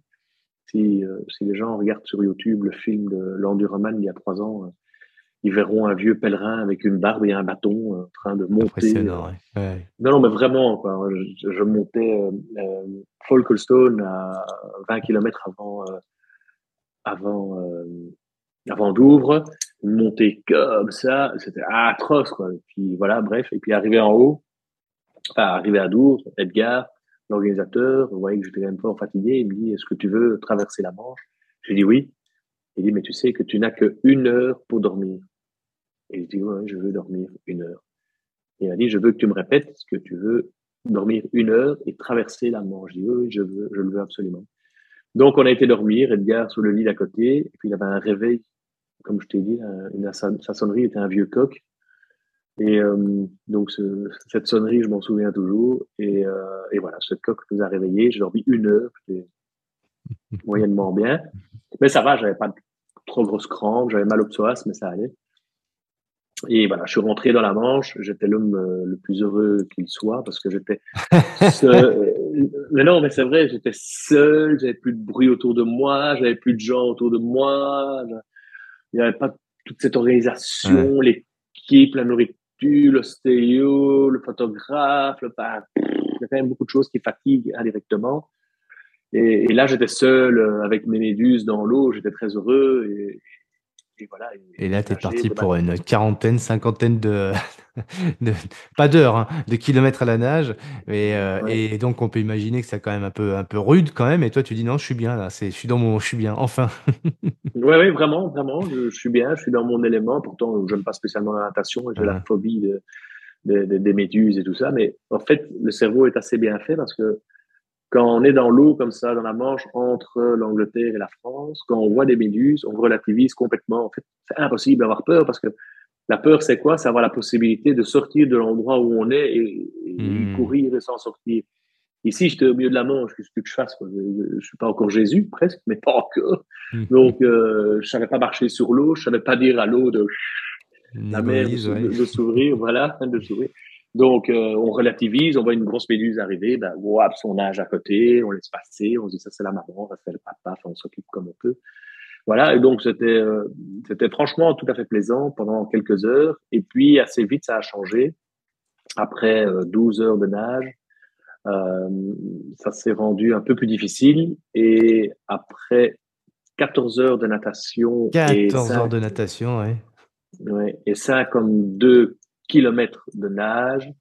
Si, euh, si les gens regardent sur YouTube le film de l'Enduraman il y a trois ans, euh, ils verront un vieux pèlerin avec une barbe et un bâton euh, en train de monter. Ouais. Non, non, mais vraiment, quoi. Je, je montais euh, Folklestone à 20 km avant, avant avant d'ouvre, monter comme ça, c'était atroce, quoi. Et puis voilà, bref. Et puis arrivé en haut, enfin, arrivé à Douvres, Edgar, l'organisateur, voyez que j'étais quand même fort fatigué, il me dit, est-ce que tu veux traverser la Manche? J'ai dit oui. Il dit, mais tu sais que tu n'as que une heure pour dormir. Et je dis, ouais, je veux dormir une heure. Et il m'a dit, je veux que tu me répètes ce que tu veux dormir une heure et traverser la Manche. Je dis, oui, je veux, je le veux absolument. Donc, on a été dormir, Edgar sur le lit d'à côté, et puis il avait un réveil, comme je t'ai dit, une, sa sonnerie était un vieux coq. Et euh, donc, ce, cette sonnerie, je m'en souviens toujours. Et, euh, et, voilà, ce coq nous a réveillés. J'ai dormi une heure, j'étais moyennement bien. Mais ça va, j'avais pas trop grosse crampe, j'avais mal au psoas, mais ça allait. Et voilà, je suis rentré dans la Manche. J'étais l'homme euh, le plus heureux qu'il soit parce que j'étais seul. mais non, mais c'est vrai, j'étais seul. J'avais plus de bruit autour de moi. J'avais plus de gens autour de moi. Il n'y avait pas toute cette organisation, l'équipe, la nourriture, l'ostéo, le photographe. Le... Il y a quand même beaucoup de choses qui fatiguent indirectement. Et, là, j'étais seul euh, avec mes méduses dans l'eau. J'étais très heureux. Et, là, tu es parti pour une quarantaine, cinquantaine de, pas d'heures, hein, de kilomètres à la nage. Et, euh, et, donc, on peut imaginer que c'est quand même un peu, un peu rude quand même. Et toi, tu dis non, je suis bien là, je suis dans mon, je suis bien, enfin. oui, oui, vraiment, vraiment, je, suis bien, je suis dans mon élément. Pourtant, je n'aime pas spécialement la natation, j'ai la phobie des méduses et tout ça. Mais en fait, le cerveau est assez bien fait parce que quand on est dans l'eau comme ça, dans la Manche, entre l'Angleterre et la France, quand on voit des méduses, on relativise complètement. En fait, c'est impossible d'avoir peur parce que la peur, c'est quoi? C'est avoir la possibilité de sortir de l'endroit où on est et, hmm. courir et s'en sortir. Ici, j'étais au milieu de la Manche, qu'est-ce que je fasse Je, ne suis pas encore Jésus, presque, mais pas encore. Donc, euh, je savais pas marcher sur l'eau, je savais pas dire à l'eau de la mer de, s'ouvrir, voilà, de s'ouvrir. Donc, euh, on relativise, on voit une grosse méduse arriver, ben, on son âge à côté, on laisse passer, on se dit ça c'est la maman, ça c'est le papa, on s'occupe comme on peut. Voilà, et donc c'était euh, c'était franchement tout à fait plaisant pendant quelques heures. Et puis assez vite ça a changé. Après 12 euh, heures de nage, euh, ça s'est rendu un peu plus difficile. Et après 14 heures de natation. 14 heures de natation, oui. Ouais, et ça comme deux kilomètres de nage.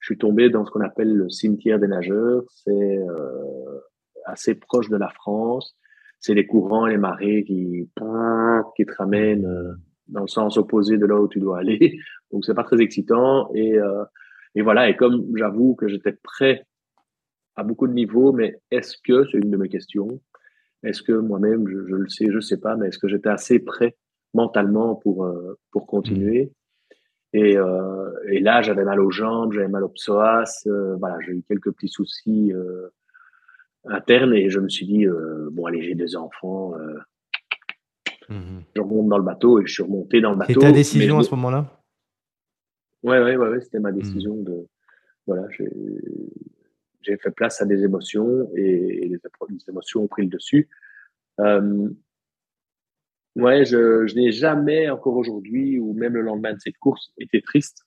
Je suis tombé dans ce qu'on appelle le cimetière des nageurs. C'est euh, assez proche de la France. C'est les courants et les marées qui, qui te ramènent euh, dans le sens opposé de là où tu dois aller. Donc c'est pas très excitant. Et, euh, et voilà. Et comme j'avoue que j'étais prêt à beaucoup de niveaux, mais est-ce que c'est une de mes questions Est-ce que moi-même, je, je, le sais, je sais pas, mais est-ce que j'étais assez prêt mentalement pour euh, pour continuer? Et, euh, et là, j'avais mal aux jambes, j'avais mal au psoas. Euh, voilà, j'ai eu quelques petits soucis euh, internes et je me suis dit bon, allez, j'ai des enfants. Mmh je remonte dans le bateau et je suis remonté dans le bateau. C'était ta décision à ce moment-là? Ouais, ouais, ouais, ouais c'était ma mmh. décision de voilà, j'ai fait place à des émotions et, et les, émotions ont pris le dessus. Euh, Ouais, je, je n'ai jamais encore aujourd'hui ou même le lendemain de cette course été triste.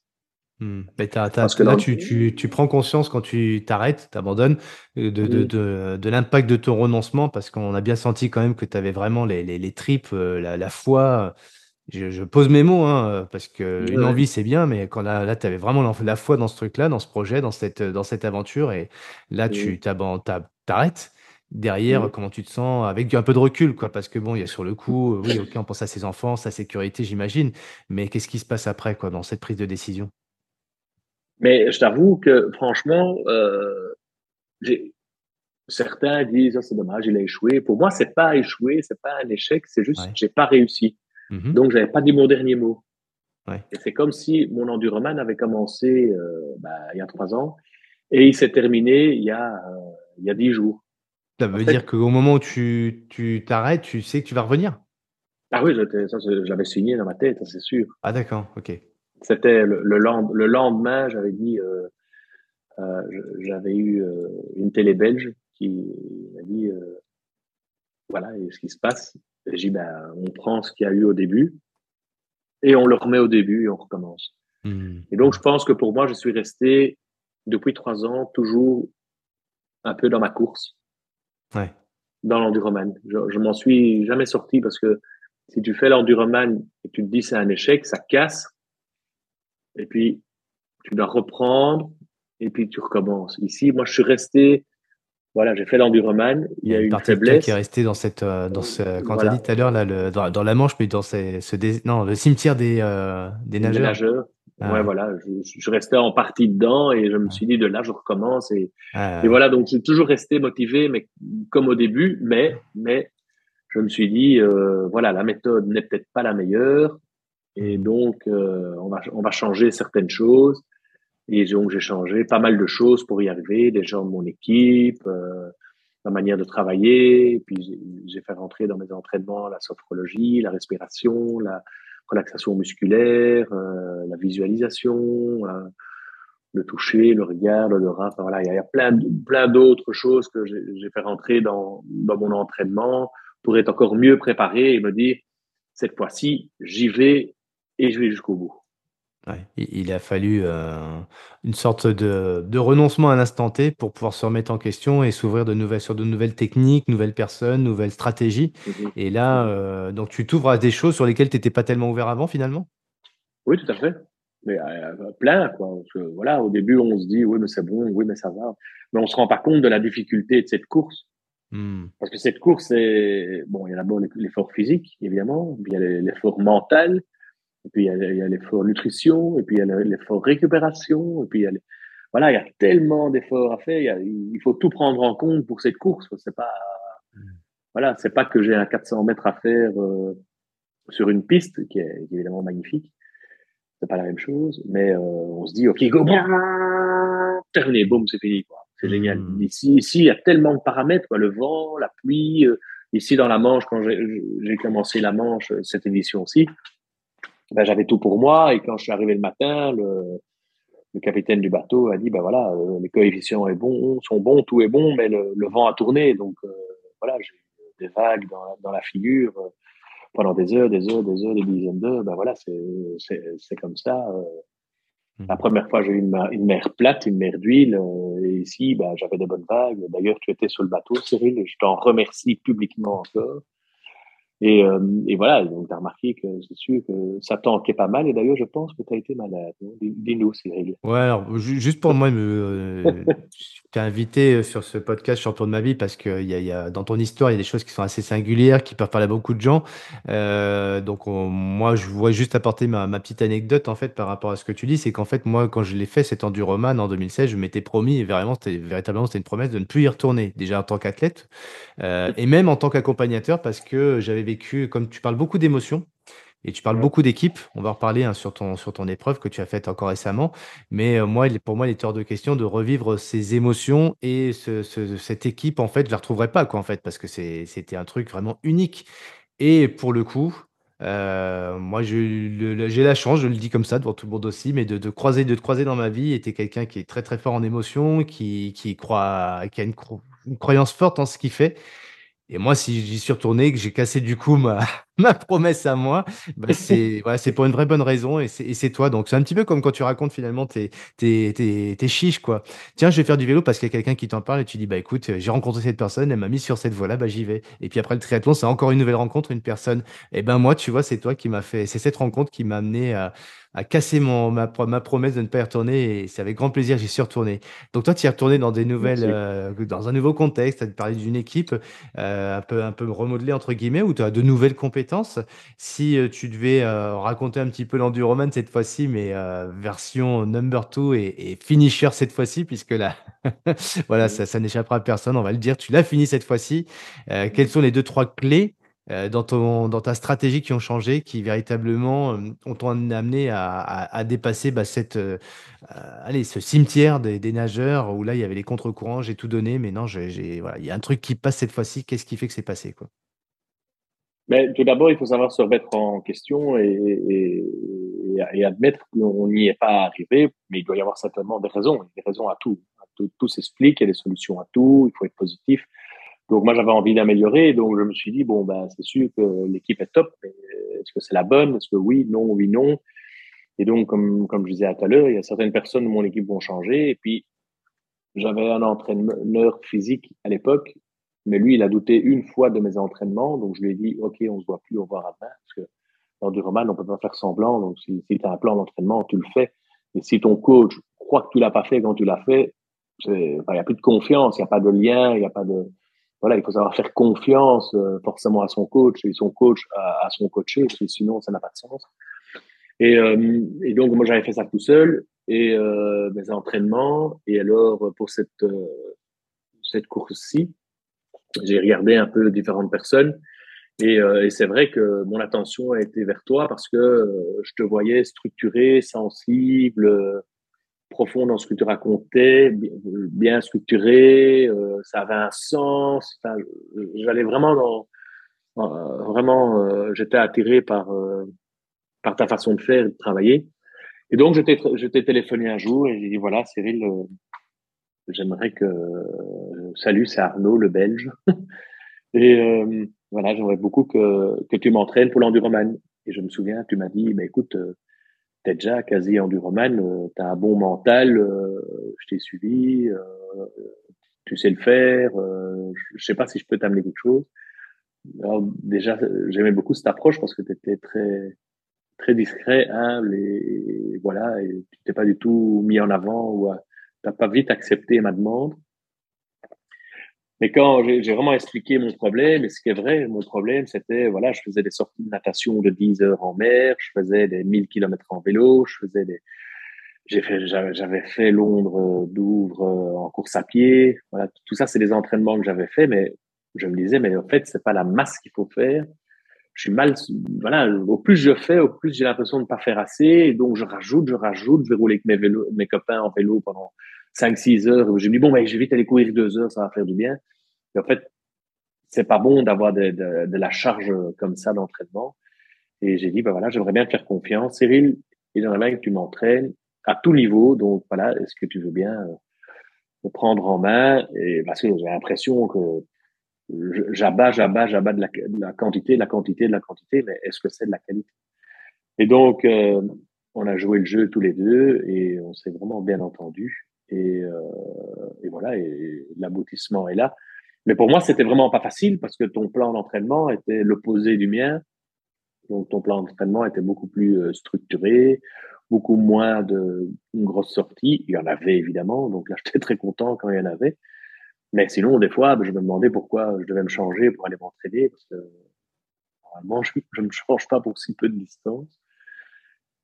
Hmm. Mais Parce que là, tu, tu, tu, prends conscience quand tu t'arrêtes, t'abandonnes, euh, de, de, de, de l'impact de ton renoncement, parce qu'on a bien senti quand même que tu avais vraiment les, les, les tripes, euh, la, la foi. Je, je, pose mes mots, hein, parce que une envie c'est bien, mais quand là, là tu avais vraiment la, foi dans ce truc-là, dans ce projet, dans cette, dans cette aventure, et là, tu t'arrêtes derrière, mmh. comment tu te sens avec un peu de recul, quoi, parce que bon, il y a sur le coup, euh, oui, ok, on pense à ses enfants, sa sécurité, j'imagine, mais qu'est-ce qui se passe après, quoi, dans cette prise de décision? Mais je t'avoue que franchement, euh, certains disent oh, c'est dommage, il a échoué. Pour moi, c'est pas échoué, c'est pas un échec, c'est juste j'ai pas réussi. Mmh Donc j'avais pas dit mon dernier mot. Ouais. Et c'est comme si mon enduroman avait commencé euh, bah, il y a trois ans et il s'est terminé il y a euh, il y a dix jours. Ça veut dire qu'au moment où tu tu t'arrêtes, tu sais que tu vas revenir? Ah oui, j'avais signé dans ma tête, c'est sûr. Ah d'accord, OK. C'était le le le lendemain, j'avais dit, euh, euh, j'avais eu, euh, une télé belge qui m'a dit, voilà ce qui se passe?» j'ai dit: «Ben, on prend ce qu'il y a eu au début et on le remet au début et on recommence». Mmh. Et donc je pense que pour moi, je suis resté depuis trois ans toujours un peu dans ma course. Ouais. Dans l'enduroman. Je, je m'en suis jamais sorti parce que Si tu fais l'enduroman et tu te dis c'est un échec, ça casse. Et puis, tu dois reprendre et puis tu recommences. Ici, moi, je suis resté voilà, j'ai fait l'enduroman. Il y a, une, partie faiblesse. qui est restée dans cette, euh, dans ce, quand tu as dit tout à l'heure, là, le, dans, la Manche, mais dans ce, non, le cimetière des, euh, des nageurs. Des nageurs. Ah. Ouais, voilà, je, je, restais en partie dedans et je me suis dit de là, je recommence et, ah. et voilà, donc j'ai toujours resté motivé, mais comme au début, mais, mais je me suis dit, euh, voilà, la méthode n'est peut-être pas la meilleure et mmh. donc euh, on va, on va changer certaines choses. Et donc, j'ai changé pas mal de choses pour y arriver, des gens de mon équipe, euh, ma manière de travailler. Puis, j'ai fait rentrer dans mes entraînements la sophrologie, la respiration, la relaxation musculaire, euh, la visualisation, euh, le toucher, le regard, l'odorat. Enfin, voilà, il y a, plein, plein d'autres choses que j'ai fait rentrer dans, dans mon entraînement pour être encore mieux préparé et me dire, cette fois-ci, j'y vais et je vais jusqu'au bout il a fallu, euh, une sorte de de renoncement à l'instant T pour pouvoir se remettre en question et s'ouvrir de nouvelles sur de nouvelles techniques, nouvelles personnes, nouvelles stratégies mmh et là, euh, donc tu t'ouvres à des choses sur lesquelles tu étais pas tellement ouvert avant finalement? Oui, tout à fait. Mais, euh, plein quoi, voilà, au début, on se dit: «Oui, mais c'est bon, oui, mais ça va», mais on se rend pas compte de la difficulté de cette course. Mmh. Parce que cette course, bon, il y a d'abord l'effort physique évidemment, puis il y a l'effort mental et puis il y a, l'effort nutrition, et puis il y a l'effort récupération, et puis il y a voilà, il y a tellement d'efforts à faire. Il, faut tout prendre en compte pour cette course. C'est pas mm. voilà, c'est pas que j'ai un 400 mètres à faire euh, sur une piste qui est, évidemment magnifique. C'est pas la même chose, mais euh, on se dit ok go, terminé, boum, c'est fini quoi. C'est mm. génial. Ici, ici, il y a tellement de paramètres, quoi, le vent, la pluie. Euh, ici dans la Manche, quand j'ai commencé la Manche, cette édition aussi, ben, j'avais tout pour moi. Et quand je suis arrivé le matin, le, le capitaine du bateau a dit, ben voilà, euh, les coefficients est bon, sont bons, tout est bon, mais le, le vent a tourné. Donc euh, voilà, j'ai des vagues dans la, dans la figure euh, pendant des heures, des heures, des heures, des dizaines d'heures. Ben voilà, c'est comme ça. Mmh. La première fois, j'ai eu une, une, mer plate, une mer d'huile. et ici, ben, j'avais des bonnes vagues. D'ailleurs, tu étais sur le bateau, Cyril, et je t'en remercie publiquement encore. Et, euh, et voilà, donc tu as remarqué que c'est sûr que ça tanquait pas mal. Et d'ailleurs, je pense que tu as été malade. Dis-nous, Cyril. Ouais, alors, juste pour moi, euh, t'ai invité euh, sur ce podcast Champion de ma vie parce que y a, y a, dans ton histoire, il y a des choses qui sont assez singulières, qui peuvent parler à beaucoup de gens. Euh, donc, moi, je voudrais juste apporter ma, ma, petite anecdote en fait par rapport à ce que tu dis. C'est qu'en fait, moi, quand je l'ai fait, cet enduroman en 2016, je m'étais promis, et vraiment, véritablement, c'était une promesse de ne plus y retourner, déjà en tant qu'athlète euh, et même en tant qu'accompagnateur parce que j'avais comme tu parles beaucoup d'émotions et tu parles beaucoup d'équipe, on va reparler hein, sur, ton, sur ton épreuve que tu as faite encore récemment, mais euh, moi, pour moi, il est hors de question de revivre ces émotions et ce, cette équipe, en fait, je la retrouverai pas, quoi, en fait, parce que c'était un truc vraiment unique. Et pour le coup, euh, moi, j'ai la chance, je le dis comme ça devant tout le monde aussi, mais de, de croiser, de te croiser dans ma vie, était quelqu'un qui est très très fort en émotion, qui, qui croit, qui a une, une croyance forte en ce qu'il fait. Et moi, si j'y suis retourné, que j'ai cassé du coup ma, ma promesse à moi, bah c'est voilà, pour une vraie bonne raison et c'est toi. Donc c'est un petit peu comme quand tu racontes finalement tes, tes, tes, tes chiches quoi. Tiens, je vais faire du vélo parce qu'il y a quelqu'un qui t'en parle et tu dis bah écoute, j'ai rencontré cette personne, elle m'a mis sur cette voie-là, bah j'y vais. Et puis après le triathlon, c'est encore une nouvelle rencontre, une personne. Et ben moi, tu vois, c'est toi qui m'a fait, c'est cette rencontre qui m'a amené à à casser mon, ma, ma promesse de ne pas y retourner et c'est avec grand plaisir que j'y suis retourné. Donc toi, tu y es retourné dans des nouvelles, euh, dans un nouveau contexte, tu as parlé d'une équipe euh, un peu un peu remodelée entre guillemets où tu as de nouvelles compétences. Si euh, tu devais euh, raconter un petit peu l'enduroman cette fois-ci, mais version number two et, et finisher cette fois-ci, puisque là, voilà, ça, ça n'échappera à personne, on va le dire, tu l'as fini cette fois-ci. quelles sont les deux trois clés euh, dans, ton, dans ta stratégie qui ont changé, qui véritablement euh, ont amené à, à, dépasser bah, cette, euh, allez, ce cimetière des, des, nageurs où là, il y avait les contre-courants, j'ai tout donné, mais non, j'ai, voilà, il y a un truc qui passe cette fois-ci. Qu'est-ce qui fait que c'est passé quoi? Mais tout d'abord, il faut savoir se remettre en question et, et, et admettre qu'on n'y est pas arrivé, mais il doit y avoir certainement des raisons, des raisons à tout. Tout, s'explique, il y a des solutions à tout, il faut être positif. Donc moi j'avais envie d'améliorer, donc je me suis dit bon ben c'est sûr que l'équipe est top, mais est-ce que c'est la bonne? Est-ce que oui, non, oui, non? Et donc comme comme je disais tout à l'heure, il y a certaines personnes de mon équipe vont changer, et puis j'avais un entraîneur physique à l'époque Mais lui, il a douté une fois de mes entraînements, donc je lui ai dit, OK, on se voit plus, au revoir à demain, parce que lors du roman, on peut pas faire semblant, donc si, si tu as un plan d'entraînement, tu le fais. Et si ton coach croit que tu l'as pas fait quand tu l'as fait, il n'y a plus de confiance, il n'y a pas de lien, il n'y a pas de, voilà, il faut savoir faire confiance euh, forcément à son coach et son coach à, à son coaché, parce que sinon ça n'a pas de sens. Et, euh, et donc moi j'avais fait ça tout seul et euh, mes entraînements et alors pour cette euh, cette course-ci, j'ai regardé un peu différentes personnes et, euh, et c'est vrai que mon attention a été vers toi parce que euh, je te voyais structuré, sensible, profond dans ce que tu racontais, bien structuré, euh, ça avait un sens. J'allais vraiment dans, vraiment, euh, j'étais attiré par par ta façon de faire et de travailler. Et donc je t'ai téléphoné un jour et j'ai dit voilà Cyril, j'aimerais que salut c'est Arnaud le Belge. Et euh, voilà j'aimerais beaucoup que que tu m'entraînes pour l'enduroman. Et je me souviens tu m'as dit mais écoute euh, t'es déjà quasi enduroman euh, t'as un bon mental euh, je t'ai suivi tu sais le faire je sais pas si je peux t'amener quelque chose. Alors déjà j'aimais beaucoup cette approche parce que tu étais très très discret humble et, voilà et tu t'es pas du tout mis en avant ou t'as pas vite accepté ma demande mais quand j'ai vraiment expliqué mon problème, et ce qui est vrai, mon problème, c'était, voilà, je faisais des sorties de natation de 10 heures en mer, je faisais des 1000 kilomètres en vélo, je faisais des, j'avais fait Londres, Douvres en course à pied. Voilà, tout ça, c'est des entraînements que j'avais fait, mais je me disais, mais en fait, c'est pas la masse qu'il faut faire. Je suis mal, voilà, au plus je fais, au plus j'ai l'impression de ne pas faire assez, et donc je rajoute, je rajoute, je vais rouler avec mes vélos, mes copains en vélo pendant 5, 6 heures. J'ai dit, bon, ben, je vais vite aller courir deux heures, ça va faire du bien. Et en fait, c'est pas bon d'avoir de, de, de, la charge comme ça d'entraînement. Et j'ai dit, ben voilà, j'aimerais bien te faire confiance. Cyril, il j'aimerais bien que tu m'entraînes à tout niveau. Donc voilà, est-ce que tu veux bien me prendre en main? Et parce que j'ai l'impression que j'abats, j'abats, j'abats de de la quantité, de la quantité, de la quantité, mais est-ce que c'est de la qualité? Et donc, euh, on a joué le jeu tous les deux et on s'est vraiment bien entendu. Et, euh, et voilà, et l'aboutissement est là. Mais pour moi, c'était vraiment pas facile parce que ton plan d'entraînement était l'opposé du mien. Donc, ton plan d'entraînement était beaucoup plus euh, structuré, beaucoup moins de une grosse sortie. Il y en avait évidemment, donc là, j'étais très content quand il y en avait. Mais sinon, des fois, je me demandais pourquoi je devais me changer pour aller m'entraîner parce que normalement, je, ne me change pas pour si peu de distance.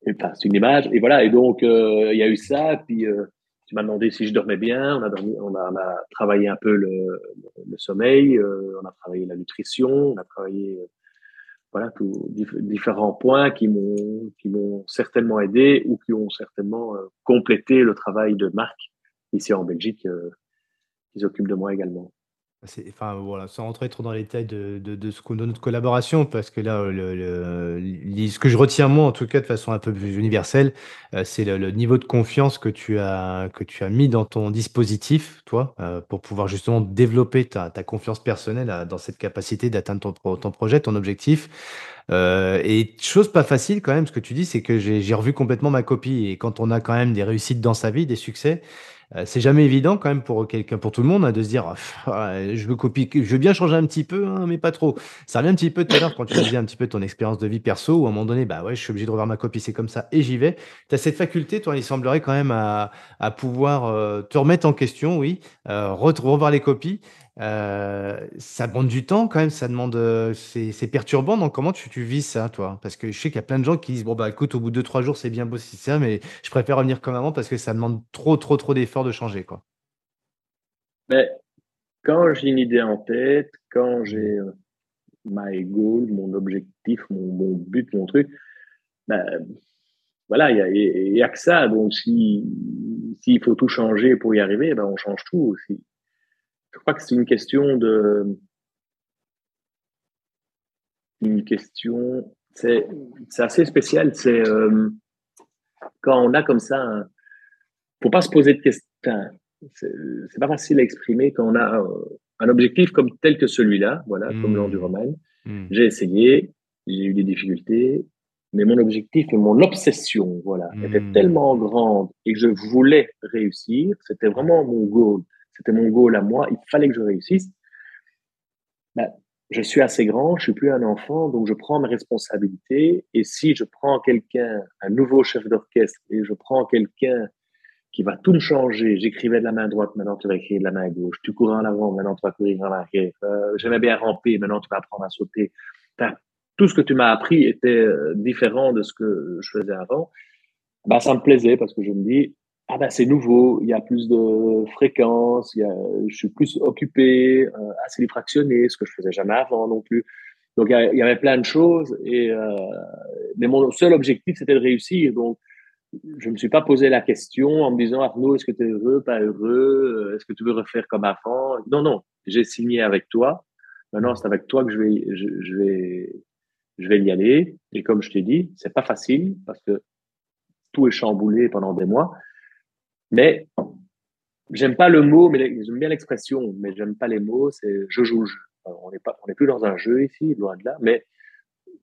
Et enfin, c'est une image. Et voilà. Et donc, euh, il y a eu ça. Puis, euh, tu m'as demandé si je dormais bien. On a, travaillé un peu le, sommeil, euh, on a travaillé la nutrition, on a travaillé voilà tous différents points qui m'ont qui m'ont certainement aidé ou qui ont certainement complété le travail de Marc ici en Belgique qui s'occupe de moi également. Enfin, voilà, sans rentrer trop dans les détails de, de, de, ce, de notre collaboration, parce que là, ce que je retiens moi, en tout cas de façon un peu plus universelle, euh, c'est le, niveau de confiance que tu as, que tu as mis dans ton dispositif, toi, euh, pour pouvoir justement développer ta, ta confiance personnelle à, dans cette capacité d'atteindre ton, ton projet, ton objectif. Euh, et chose pas facile quand même, ce que tu dis, c'est que j'ai revu complètement ma copie. Et quand on a quand même des réussites dans sa vie, des succès, euh, c'est jamais évident quand même pour quelqu'un, pour tout le monde, hein, de se dire, ah, je veux copier, je veux bien changer un petit peu, hein, mais pas trop. Ça revient un petit peu tout à l'heure quand tu disais un petit peu ton expérience de vie perso, où à un moment donné, bah ouais, je suis obligé de revoir ma copie, c'est comme ça, et j'y vais. Tu as cette faculté, toi, il semblerait quand même à, à pouvoir euh, te remettre en question, oui, euh, revoir les copies. Euh, ça demande du temps quand même, ça demande, euh, c'est perturbant. Donc comment tu, tu vis ça, toi Parce que je sais qu'il y a plein de gens qui disent bon bah écoute, au bout de 2-3 jours, c'est bien beau si ça, mais je préfère revenir comme avant parce que ça demande trop, trop, trop d'efforts de changer, quoi. Mais quand j'ai une idée en tête, quand j'ai euh, my goal, mon objectif, mon, mon but, mon truc, ben, voilà, il y a, a, que ça. Donc si s'il faut tout changer pour y arriver, ben on change tout. aussi je crois que c'est une question de une question c'est c'est assez spécial c'est euh, quand on a comme ça un, faut pas se poser de questions c'est pas facile à exprimer quand on a un objectif comme tel que celui-là voilà mmh. comme l'enduroman mmh. j'ai essayé j'ai eu des difficultés mais mon objectif et mon obsession voilà mmh. était tellement grande et que je voulais réussir c'était vraiment mon goal c'était mon goal à moi. Il fallait que je réussisse. ben, je suis assez grand, je suis plus un enfant, donc je prends mes responsabilités. Et si je prends quelqu'un, un nouveau chef d'orchestre, et je prends quelqu'un qui va tout me changer, j'écrivais de la main droite, maintenant tu vas écrire de la main gauche, tu courais en avant, maintenant tu vas courir en arrière, euh, j'aimais bien ramper, maintenant tu vas apprendre à sauter. tout ce que tu m'as appris était euh, différent de ce que je faisais avant. Bah, ça me plaisait parce que je me dis, ah ben c'est nouveau, il y a plus de fréquences, il y a, je suis plus occupé, euh, assez diffractionné, ce que je faisais jamais avant non plus. Donc il y, avait plein de choses et euh, mais mon seul objectif c'était de réussir. Donc je me suis pas posé la question en me disant Arnaud est-ce que tu es heureux, pas heureux, est-ce que tu veux refaire comme avant? Non non, j'ai signé avec toi. Maintenant c'est avec toi que je vais je vais je vais y aller et comme je t'ai dit c'est pas facile parce que tout est chamboulé pendant des mois. Mais j'aime pas le mot, mais j'aime bien l'expression, mais j'aime pas les mots. C'est je joue le jeu. on n'est pas, on n'est plus dans un jeu ici, loin de là. Mais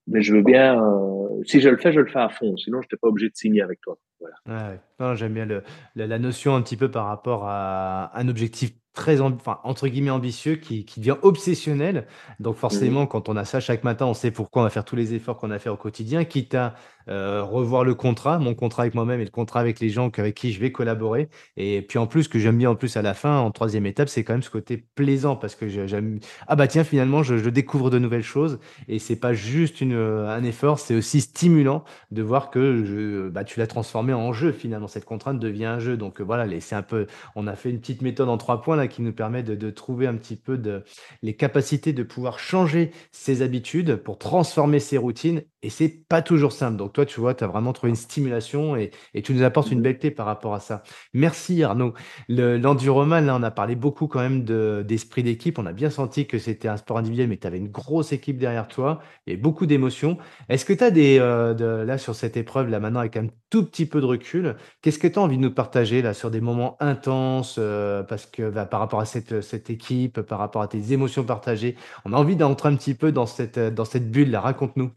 mais je veux bien. Euh, si je le fais, je le fais à fond. Sinon, je n'étais pas obligé de signer avec toi. Voilà. Ouais, J'aime bien le, la, notion un petit peu par rapport à un objectif très enfin, entre guillemets ambitieux qui, qui devient obsessionnel. Donc forcément, quand on a ça chaque matin, on sait pourquoi on va faire tous les efforts qu'on a fait au quotidien, quitte à euh, revoir le contrat, mon contrat avec moi-même et le contrat avec les gens avec qui je vais collaborer. Et puis en plus, que j'aime bien en plus à la fin, en troisième étape, c'est quand même ce côté plaisant parce que j'aime ah bah tiens finalement je, je, découvre de nouvelles choses et c'est pas juste une, un effort, c'est aussi stimulant de voir que je, bah, tu l'as transformé en jeu finalement. Cette contrainte devient un jeu. Donc voilà, c'est un peu, on a fait une petite méthode en trois points là qui nous permet de, trouver un petit peu de les capacités de pouvoir changer ses habitudes pour transformer ses routines et c'est pas toujours simple. Donc toi, tu vois, tu as vraiment trouvé une stimulation et, tu nous apportes une mmh belle clé par rapport à ça. Merci Arnaud. L'enduroman, là, on a parlé beaucoup quand même d'esprit d'équipe. On a bien senti que c'était un sport individuel, mais tu avais une grosse équipe derrière toi et beaucoup d'émotions. Est-ce que tu as des, euh, là, sur cette épreuve, là, maintenant, avec un tout petit peu de recul, qu'est-ce que tu as envie de nous partager, là, sur des moments intenses, euh, parce que bah, par rapport à cette, cette équipe, par rapport à tes émotions partagées, on a envie d'entrer un petit peu dans cette, dans cette bulle, là. Raconte-nous.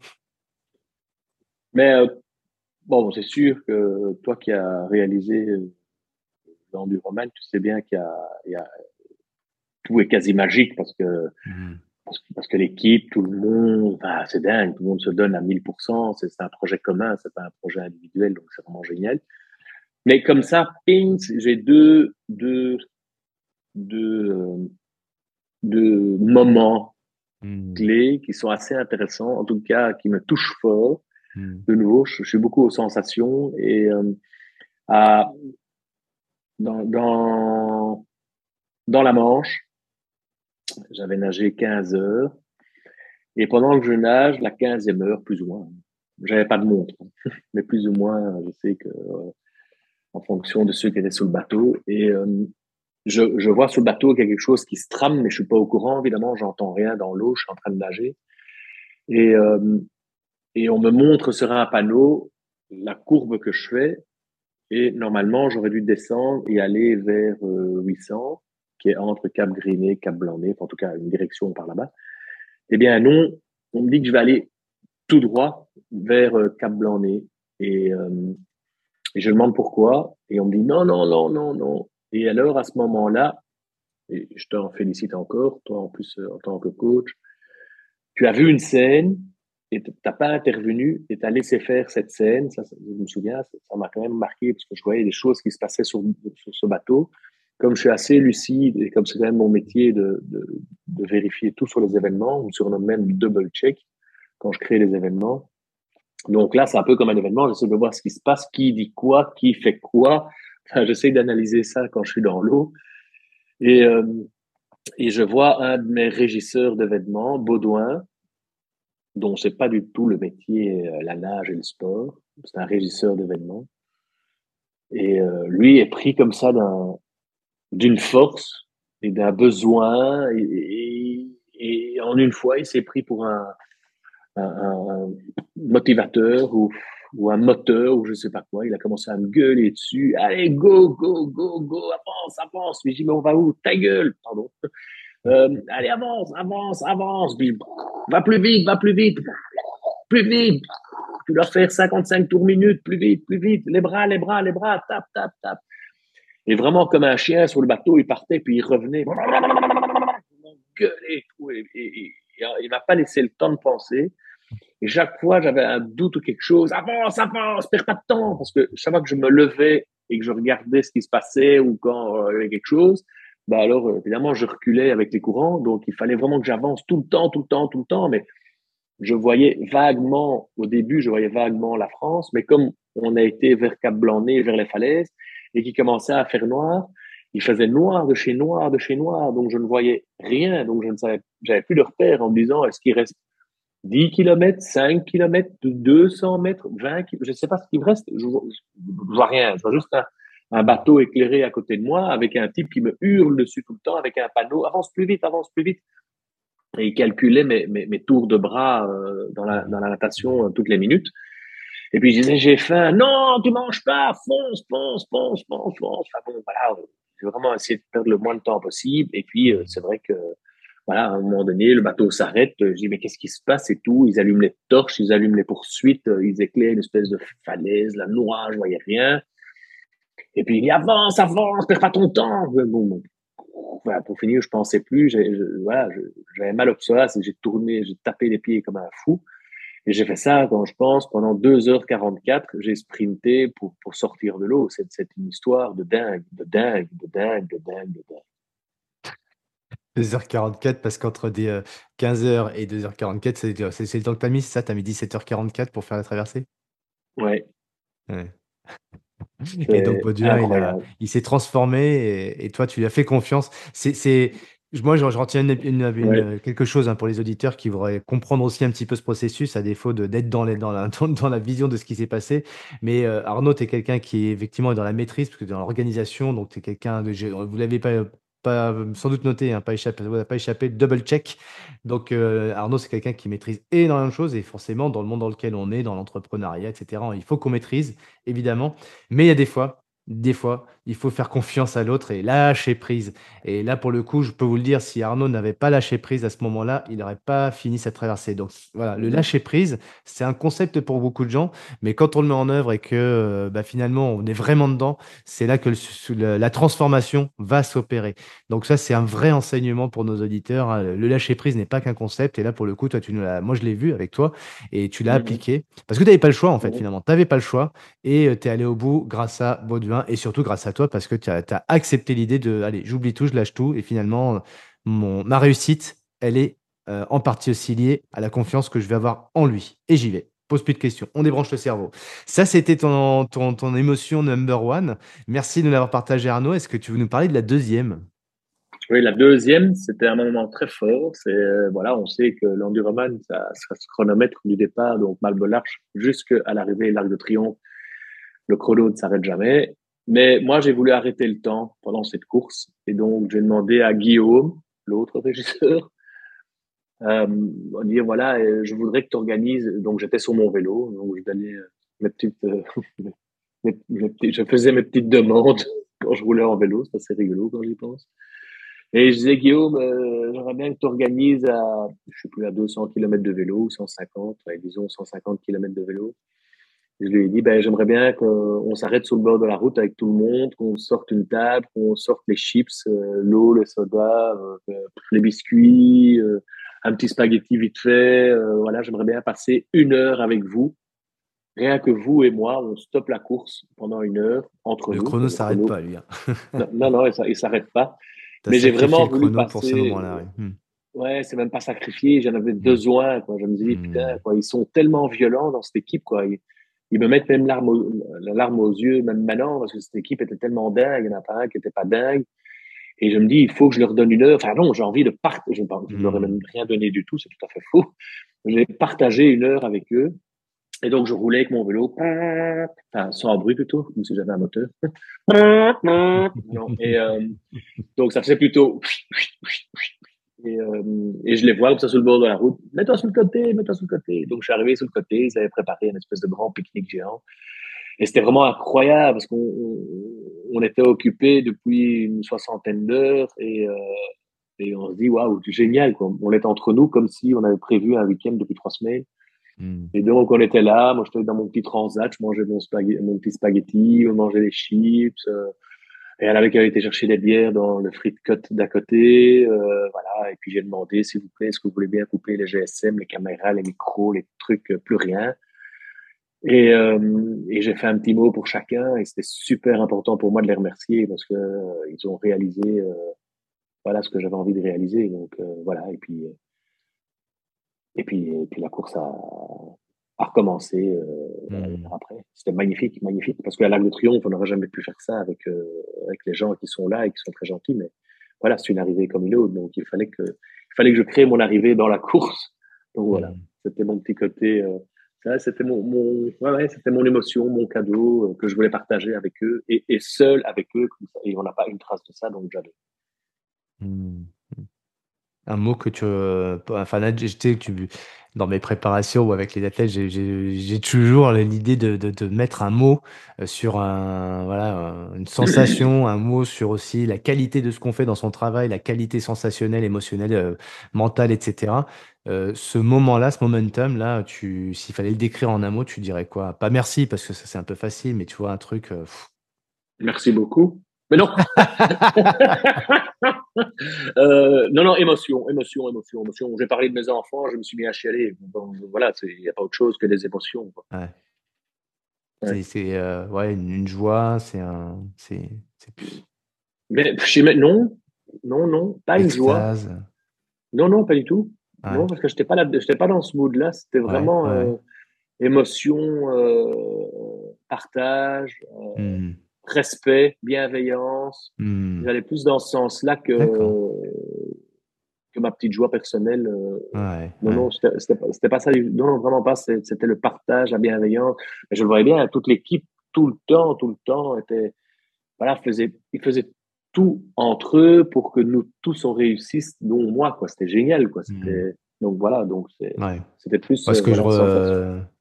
Mais euh, bon, c'est sûr que toi qui as réalisé euh, l'enduroman, tu sais bien qu'il y, y a, tout est quasi magique parce que mmh. parce, que l'équipe, tout le monde, c'est dingue, tout le monde se donne à 1000%, c'est un projet commun, c'est pas un projet individuel, donc c'est vraiment génial. Mais comme ça, ping, j'ai deux, deux, deux, euh, deux moments mmh. clés qui sont assez intéressants, en tout cas qui me touchent fort. Hmm. De nouveau, je, suis beaucoup aux sensations et euh, dans, dans, dans la Manche, j'avais nagé 15 heures et pendant que je nage, la 15e heure, plus ou moins, j'avais pas de montre, mais plus ou moins, je sais que euh, en fonction de ceux qui étaient sur le bateau et euh, je, je, vois sur le bateau qu'il y a quelque chose qui se trame, mais je suis pas au courant, évidemment, j'entends rien dans l'eau, je suis en train de nager. Et euh, et on me montre sur un panneau la courbe que je fais. Et normalement, j'aurais dû descendre et aller vers 800, euh, qui est entre Cap Griné, Cap Blanc-Nez, en tout cas une direction par là-bas. Eh bien non, on me dit que je vais aller tout droit vers euh, Cap Blanc-Nez. Et, euh, et, je demande pourquoi. Et on me dit non, non, non, non, non. Et alors, à ce moment-là, et je t'en félicite encore, toi en plus en tant que coach, tu as vu une scène et t'as pas intervenu et t'as laissé faire cette scène. Ça, je me souviens, ça m'a quand même marqué parce que je voyais des choses qui se passaient sur, sur ce bateau. Comme je suis assez lucide et comme c'est quand même mon métier de, de, de, vérifier tout sur les événements, on me surnomme même double check quand je crée les événements. Donc là, c'est un peu comme un événement. J'essaie de voir ce qui se passe, qui dit quoi, qui fait quoi. Enfin, j'essaie d'analyser ça quand je suis dans l'eau. Et, euh, et je vois un de mes régisseurs d'événements, Baudouin, dont c'est pas du tout le métier, euh, la nage et le sport. C'est un régisseur d'événements. Et euh, lui est pris comme ça d'un, d'une force et d'un besoin. Et, en une fois, il s'est pris pour un, motivateur ou, un moteur ou je sais pas quoi. Il a commencé à me gueuler dessus. Allez, go, go, go, go, avance, avance. Mais j'ai dit, mais on va où? Ta gueule, pardon. Euh, allez, avance, avance, avance. va plus vite, va plus vite. Plus vite. Tu dois faire 55 tours minutes, plus vite, plus vite. Les bras, les bras, les bras, tap, tap, tap. Et vraiment comme un chien sur le bateau, il partait, puis il revenait. et tout. Et, il m'a pas laissé le temps de penser. Et chaque fois, j'avais un doute ou quelque chose. Avance, avance, perds pas de temps. Parce que chaque fois que je me levais et que je regardais ce qui se passait ou quand euh, il y avait quelque chose, bah alors, évidemment, je reculais avec les courants. Donc, il fallait vraiment que j'avance tout le temps, tout le temps, tout le temps. Mais je voyais vaguement, au début, je voyais vaguement la France. Mais comme on a été vers Cap-Blanc-Nez, vers les falaises, et qui commençait à faire noir, il faisait noir de chez noir de chez noir, donc je ne voyais rien, donc je ne savais, j'avais plus de repère en me disant est-ce qu'il reste 10 km, 5 km, 200 mètres, 20 km, je ne sais pas ce qu'il me reste, je, vois rien, je vois juste un, bateau éclairé à côté de moi avec un type qui me hurle dessus tout le temps avec un panneau avance plus vite, avance plus vite. Et il calculait mes, mes, mes tours de bras euh, dans, la, dans la natation euh, toutes les minutes. Et puis je disais j'ai faim, non tu manges pas, fonce, fonce, fonce, fonce, fonce. Enfin bon voilà, j'ai vraiment essayé de perdre le moins de temps possible. Et puis, euh, c'est vrai que, voilà, à un moment donné, le bateau s'arrête. Je dis, mais qu'est-ce qui se passe et tout? Ils allument les torches, ils allument les poursuites, euh, ils éclairent une espèce de falaise, la noire, je voyais rien. Et puis, il dit, avance, avance, perds pas ton temps. Bon, voilà, pour finir, je pensais plus. voilà, j'avais mal au psoas et j'ai tourné, j'ai tapé les pieds comme un fou. Et j'ai fait ça quand je pense pendant 2h44, j'ai sprinté pour, pour sortir de l'eau. C'est, une histoire de dingue, de dingue, de dingue, de dingue, de dingue. 2h44 parce qu'entre 15h euh, et 2h44, c'est, c'est, le temps que tu as mis, c'est ça? Tu as mis 17h44 pour faire la traversée? Ouais. Et donc Baudouin, il, s'est transformé et, et, toi, tu lui as fait confiance. C'est, moi, je, retiens une, quelque chose hein, pour les auditeurs qui voudraient comprendre aussi un petit peu ce processus, à défaut d'être dans, dans, la, dans, la vision de ce qui s'est passé. Mais euh, Arnaud, tu es quelqu'un qui est effectivement dans la maîtrise, parce que dans l'organisation, donc tu es quelqu'un de. Vous l'avez pas, pas sans doute noté, hein, pas échappé, double check. Donc euh, Arnaud, c'est quelqu'un qui maîtrise énormément de choses et forcément, dans le monde dans lequel on est, dans l'entrepreneuriat, etc., il faut qu'on maîtrise, évidemment. Mais il y a des fois, des fois, il faut faire confiance à l'autre et lâcher prise. Et là, pour le coup, je peux vous le dire, si Arnaud n'avait pas lâché prise à ce moment-là, il n'aurait pas fini sa traversée. Donc voilà, le lâcher prise, c'est un concept pour beaucoup de gens, mais quand on le met en œuvre et que euh, bah, finalement on est vraiment dedans, c'est là que la transformation va s'opérer. Donc ça, c'est un vrai enseignement pour nos auditeurs. Hein. Le lâcher prise n'est pas qu'un concept. Et là, pour le coup, toi, tu moi, je l'ai vu avec toi et tu l'as mmh appliqué parce que tu n'avais pas le choix en fait. Finalement, tu n'avais pas le choix et euh, tu es allé au bout grâce à Baudouin et surtout grâce à toi parce que tu as, accepté l'idée de, allez, j'oublie tout, je lâche tout, et finalement, mon, ma réussite, elle est euh, en partie aussi liée à la confiance que je vais avoir en lui. Et j'y vais. Pose plus de questions. On débranche le cerveau. Ça, c'était ton, ton, ton, émotion number one. Merci de nous l'avoir partagé, Arnaud. Est-ce que tu veux nous parler de la deuxième? Oui, la deuxième, c'était un moment très fort. C'est euh, voilà, on sait que l'enduroman, ça, ça se chronomètre du départ, donc Malbo l'Arche, jusqu'à l'arrivée, l'Arc de Triomphe. Le chrono ne s'arrête jamais. Mais moi, j'ai voulu arrêter le temps pendant cette course. Et donc, j'ai demandé à Guillaume, l'autre régisseur, euh, dire voilà, euh, je voudrais que tu organises. Donc, j'étais sur mon vélo. Donc, je donnais euh, mes petites, euh, je faisais mes petites demandes quand je roulais en vélo. C'est assez rigolo quand j'y pense. Et je disais, Guillaume, j'aimerais bien que tu organises à, je sais plus, à 200 km de vélo, 150, disons 150 km de vélo. Je lui ai dit, ben, j'aimerais bien qu'on s'arrête sur le bord de la route avec tout le monde, qu'on sorte une table, qu'on sorte les chips, euh, l'eau, le soda, euh, les biscuits, euh, un petit spaghetti vite fait. voilà, j'aimerais bien passer une heure avec vous. Rien que vous et moi, on stoppe la course pendant une heure entre nous. Le chrono s'arrête pas, lui. Hein. non, non, il s'arrête pas. Mais j'ai vraiment voulu passer. Pour ce moment-là, oui. Hmm. Ouais, c'est même pas sacrifié. J'en avais hmm. besoin. Quoi. Je me dis, hmm. putain, quoi, ils sont tellement violents dans cette équipe. Quoi ils me mettent même l'arme la larme aux yeux, même maintenant, parce que cette équipe était tellement dingue, il n'y en a pas un qui n'était pas dingue. Et je me dis, il faut que je leur donne une heure. Enfin non, j'ai envie de partager. Je ne leur ai même rien donné du tout, c'est tout à fait faux. J'ai partagé une heure avec eux. Et donc, je roulais avec mon vélo, enfin, sans bruit plutôt, comme si j'avais un moteur. et euh, donc, ça faisait plutôt et, euh, et, je les vois comme ça sur le bord de la route. Mets-toi sur le côté, mets-toi sur le côté. Donc, je suis arrivé sur le côté. Ils avaient préparé une espèce de grand pique-nique géant. Et c'était vraiment incroyable parce qu'on on était occupé depuis une soixantaine d'heures et, euh, et on se dit, waouh, c'est génial. Quoi. On était entre nous comme si on avait prévu un week-end depuis trois semaines. Hmm. Et donc, on était là. Moi, j'étais dans mon petit transat. Je mangeais mon, spaghetti, mon petit spaghetti. On mangeait des chips. Euh, Et elle avait été chercher des bières dans le free cut d'à côté, euh, voilà. Et puis j'ai demandé, s'il vous plaît, est-ce que vous voulez bien couper les GSM, les caméras, les micros, les trucs, plus rien? Et, euh, et j'ai fait un petit mot pour chacun et c'était super important pour moi de les remercier parce que euh, ils ont réalisé euh, voilà ce que j'avais envie de réaliser. Donc euh, voilà et puis et puis et puis la course a, a recommencé mmh. après. C'était magnifique, magnifique parce qu'à l'Arc de Triomphe on n'aurait jamais pu faire ça avec avec les gens qui sont là et qui sont très gentils. Mais voilà c'est une arrivée comme une autre donc il fallait que il fallait que je crée mon arrivée dans la course. Donc voilà mmh. c'était mon petit côté c'était mon, mon ouais, c'était mon émotion, mon cadeau euh, que je voulais partager avec eux et, et seul avec eux. Et on n'a pas une trace de ça, donc j'adore. Mmh. Un mot que tu, euh, enfin j'étais, dans mes préparations ou avec les athlètes, j'ai toujours l'idée de, de, mettre un mot euh, sur un, voilà, une sensation, un mot sur aussi la qualité de ce qu'on fait dans son travail, la qualité sensationnelle, émotionnelle, mentale, etc. Euh, ce moment-là, ce momentum-là, tu, s'il fallait le décrire en un mot, tu dirais quoi? Pas merci parce que ça c'est un peu facile, mais tu vois un truc. Euh, merci beaucoup. Mais non. euh, non, non, émotion, émotion, émotion, émotion. J'ai parlé de mes enfants, je me suis mis à chialer. Bon, voilà, il n'y a pas autre chose que des émotions. Quoi. Ouais. C'est euh, ouais, une, joie, c'est un. C'est, Mais non, non, non, pas une joie. Non, non, pas du tout. Non, parce que je n'étais pas, là, pas dans ce mood-là. C'était vraiment euh, émotion, partage, mmh. Respect, bienveillance. Mmh. J'allais plus dans ce sens-là que, que ma petite joie personnelle. non, non, c'était pas ça. Non, vraiment pas. C'était le partage, la bienveillance. Mais je le voyais bien, toute l'équipe, tout le temps, tout le temps, était, voilà, faisait, il faisait tout entre eux pour que nous tous on réussisse, dont moi, quoi. C'était génial, quoi. C'était, mmh. Donc voilà, donc c'était plus. Parce que je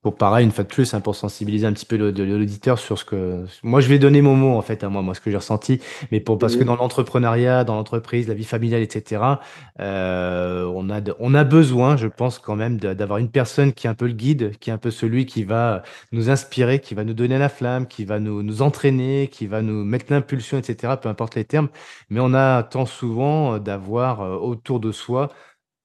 pour pareil, une fois de plus, hein, pour sensibiliser un petit peu l'auditeur sur ce que. Moi, je vais donner mon mot en fait à moi, moi ce que j'ai ressenti, mais pour parce que dans l'entrepreneuriat, dans l'entreprise, la vie familiale, etc. Euh, on a on a besoin, je pense quand même, d'avoir une personne qui est un peu le guide, qui est un peu celui qui va nous inspirer, qui va nous donner la flamme, qui va nous nous entraîner, qui va nous mettre l'impulsion, etc. Peu importe les termes, mais on a tant souvent d'avoir euh, autour de soi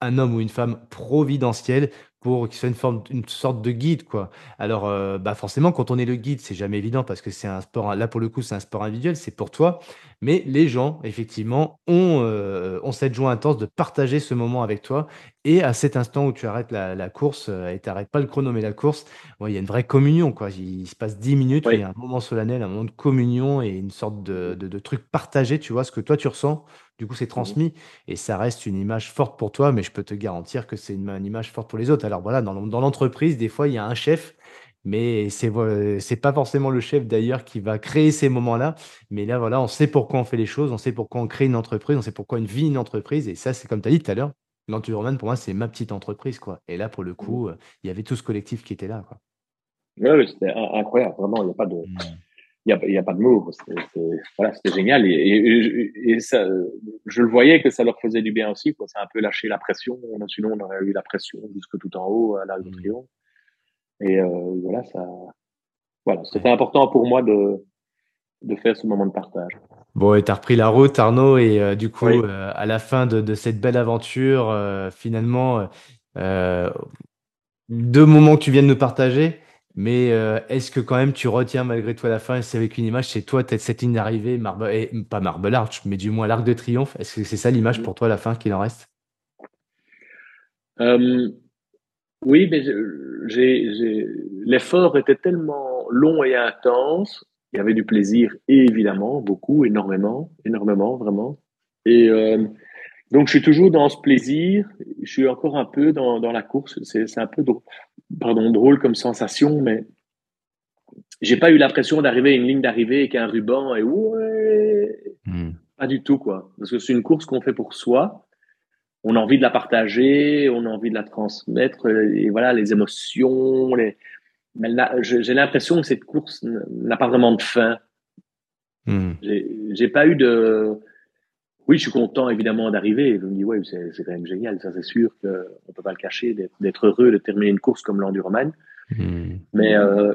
un homme ou une femme providentielle pour qu'il soit une forme, une sorte de guide, quoi. Alors, euh, bah forcément, quand on est le guide, c'est jamais évident parce que c'est un sport. Là, pour le coup, c'est un sport individuel, c'est pour toi. Mais les gens, effectivement, ont, euh, ont cette joie intense de partager ce moment avec toi. Et à cet instant où tu arrêtes la, course euh, et tu n'arrêtes pas le chrono, mais la course, il y a une vraie communion, quoi. Il, se passe 10 minutes, il y a un moment solennel, un moment de communion et une sorte de, de, de truc partagé, tu vois, ce que toi tu ressens du coup, c'est mmh transmis et ça reste une image forte pour toi, mais je peux te garantir que c'est une, image forte pour les autres. Alors voilà, dans, l'entreprise, des fois, il y a un chef, mais c'est n'est pas forcément le chef d'ailleurs qui va créer ces moments-là. Mais là, voilà, on sait pourquoi on fait les choses, on sait pourquoi on crée une entreprise, on sait pourquoi on vit une entreprise. Et ça, c'est comme tu as dit tout à l'heure, l'Enturman, pour moi, c'est ma petite entreprise. quoi. Et là, pour le mmh coup, il y avait tout ce collectif qui était là. Quoi. Oui, c'était incroyable, vraiment, il n'y a pas de... Il n'y a, a, pas de mots. Voilà, c'était génial. Et, et, ça, je le voyais que ça leur faisait du bien aussi. Quoi. Ça a un peu lâché la pression. Sinon, on aurait eu la pression jusque tout en haut à l'Arc de mmh. Triomphe. Et euh, voilà, ça, voilà, c'était important pour moi de, de faire ce moment de partage. Bon, et tu as repris la route, Arnaud, et euh, du coup, euh, à la fin de, de cette belle aventure, finalement, deux moments que tu viens de nous partager. Mais euh, est-ce que quand même tu retiens malgré à la fin, c'est avec une image, c'est toi, cette ligne d'arrivée, Marble, et, pas Marble Arch, mais du moins l'Arc de Triomphe. Est-ce que c'est ça l'image pour toi la fin qu'il en reste? Euh, Oui, mais l'effort était tellement long et intense. Il y avait du plaisir, évidemment, beaucoup, énormément, énormément, vraiment. Et euh, donc, je suis toujours dans ce plaisir. Je suis encore un peu dans, dans la course. C'est un peu pardon, drôle comme sensation, mais j'ai pas eu l'impression d'arriver à une ligne d'arrivée avec un ruban et ouais, hmm. pas du tout quoi. Parce que c'est une course qu'on fait pour soi. On a envie de la partager, on a envie de la transmettre et voilà les émotions. Les... J'ai l'impression que cette course n'a pas vraiment de fin. Hmm. J'ai pas eu de oui, je suis content évidemment d'arriver. Je me dis, ouais, c'est quand même génial. Ça, c'est sûr qu'on peut pas le cacher, d'être heureux de terminer une course comme l'Enduroman. Mmh. Mais, euh,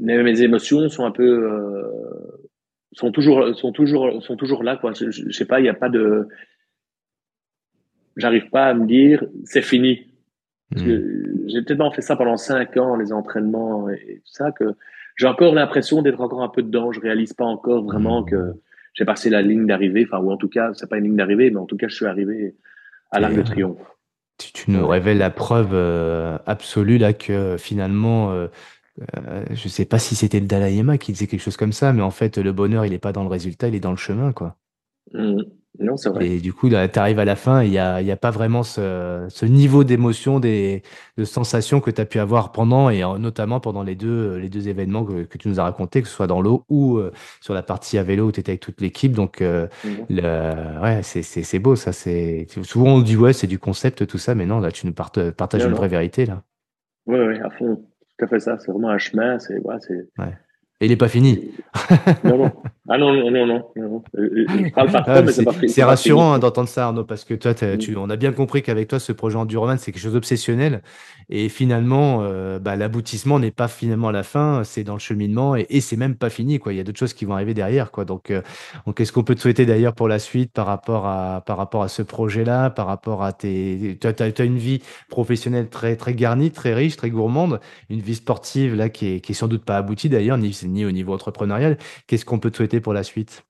mais mes émotions sont un peu, euh, sont toujours, sont toujours, sont toujours là. Quoi. Je, je, sais pas, il n'y a pas de. J'arrive pas à me dire c'est fini. Hmm. j'ai peut-être fait ça pendant cinq ans, les entraînements et tout ça, que j'ai encore l'impression d'être encore un peu dedans. Je réalise pas encore vraiment hmm. que j'ai passé la ligne d'arrivée. Enfin, ou en tout cas, c'est pas une ligne d'arrivée, mais en tout cas, je suis arrivé à l'Arc de Triomphe. Tu, tu, nous révèles la preuve euh, absolue là que finalement, euh, euh, je sais pas si c'était le Dalai Lama qui disait quelque chose comme ça, mais en fait, le bonheur, il est pas dans le résultat, il est dans le chemin, quoi. Mmh. Non, c'est vrai. Et du coup, tu arrives à la fin, il n'y a, y a pas vraiment ce, ce niveau d'émotion, de sensations que tu as pu avoir pendant, et notamment pendant les deux, les deux événements que, que tu nous as racontés, que ce soit dans l'eau ou euh, sur la partie à vélo où tu étais avec toute l'équipe. Donc, euh, mmh. le, ouais, c'est beau, ça. Souvent, on dit, ouais, c'est du concept, tout ça, mais non, là, tu nous partages une vraie vérité, là. Oui, oui, à fond tout à fait ça. C'est vraiment un chemin. C'est, ouais, c'est. Ouais. Et il n'est pas fini. non, non. Ah non, non, non, non. non. Ah, c'est rassurant hein, d'entendre ça, Arnaud, parce que toi, tu, on a bien compris qu'avec toi, ce projet Enduroman, c'est quelque chose d'obsessionnel. Et finalement, euh, bah, l'aboutissement n'est pas finalement la fin, c'est dans le cheminement et, et c'est même pas fini. Quoi. Il y a d'autres choses qui vont arriver derrière. Quoi. Donc, euh, qu'est-ce qu'on peut te souhaiter d'ailleurs pour la suite par rapport à, par rapport à ce projet-là, par rapport à tes. Tu as, as, une vie professionnelle très, très garnie, très riche, très gourmande, une vie sportive là qui est, qui est sans doute pas aboutie d'ailleurs, ni, ni au niveau entrepreneurial. Qu'est-ce qu'on peut te souhaiter pour la suite?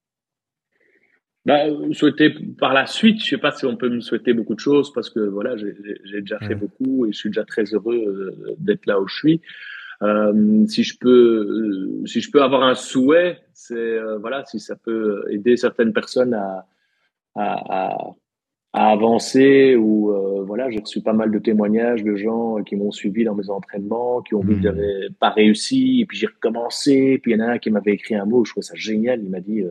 Bah, souhaiter par la suite, je sais pas si on peut me souhaiter beaucoup de choses parce que voilà, j'ai déjà fait beaucoup et je suis déjà très heureux euh, d'être là où je suis. Euh, si je peux, euh, si je peux avoir un souhait, c'est euh, voilà, si ça peut aider certaines personnes à à, à, à avancer ou voilà, j'ai reçu pas mal de témoignages de gens qui m'ont suivi dans mes entraînements, qui ont vu que mmh. j'avais pas réussi, et puis j'ai recommencé, puis il y en a un qui m'avait écrit un mot, je trouvais ça génial, il m'a dit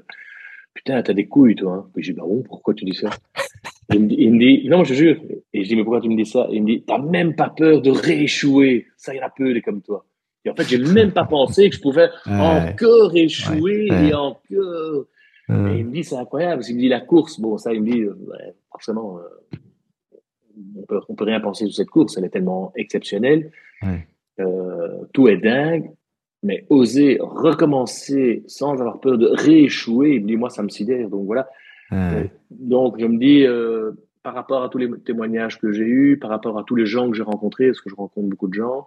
putain, t'as des couilles, toi. Hein. je dis, bah bon, pourquoi tu dis ça? Il, me dit, il me dit, non, je jure. Et je dis, mais pourquoi tu me dis ça? Il me dit, t'as même pas peur de rééchouer. Ça ira peu, les comme toi. Et en fait, j'ai même pas pensé que je pouvais encore échouer et encore. Et il me dit, c'est incroyable. Il me dit, la course, bon, ça, il me dit, euh, forcément, euh, on peut, on peut rien penser sur cette course. Elle est tellement exceptionnelle. Euh, tout est dingue mais oser recommencer sans avoir peur de rééchouer, il me dit, moi, ça me sidère. Donc voilà. Donc je me dis, euh, par rapport à tous les témoignages que j'ai eus, par rapport à tous les gens que j'ai rencontrés, parce que je rencontre beaucoup de gens,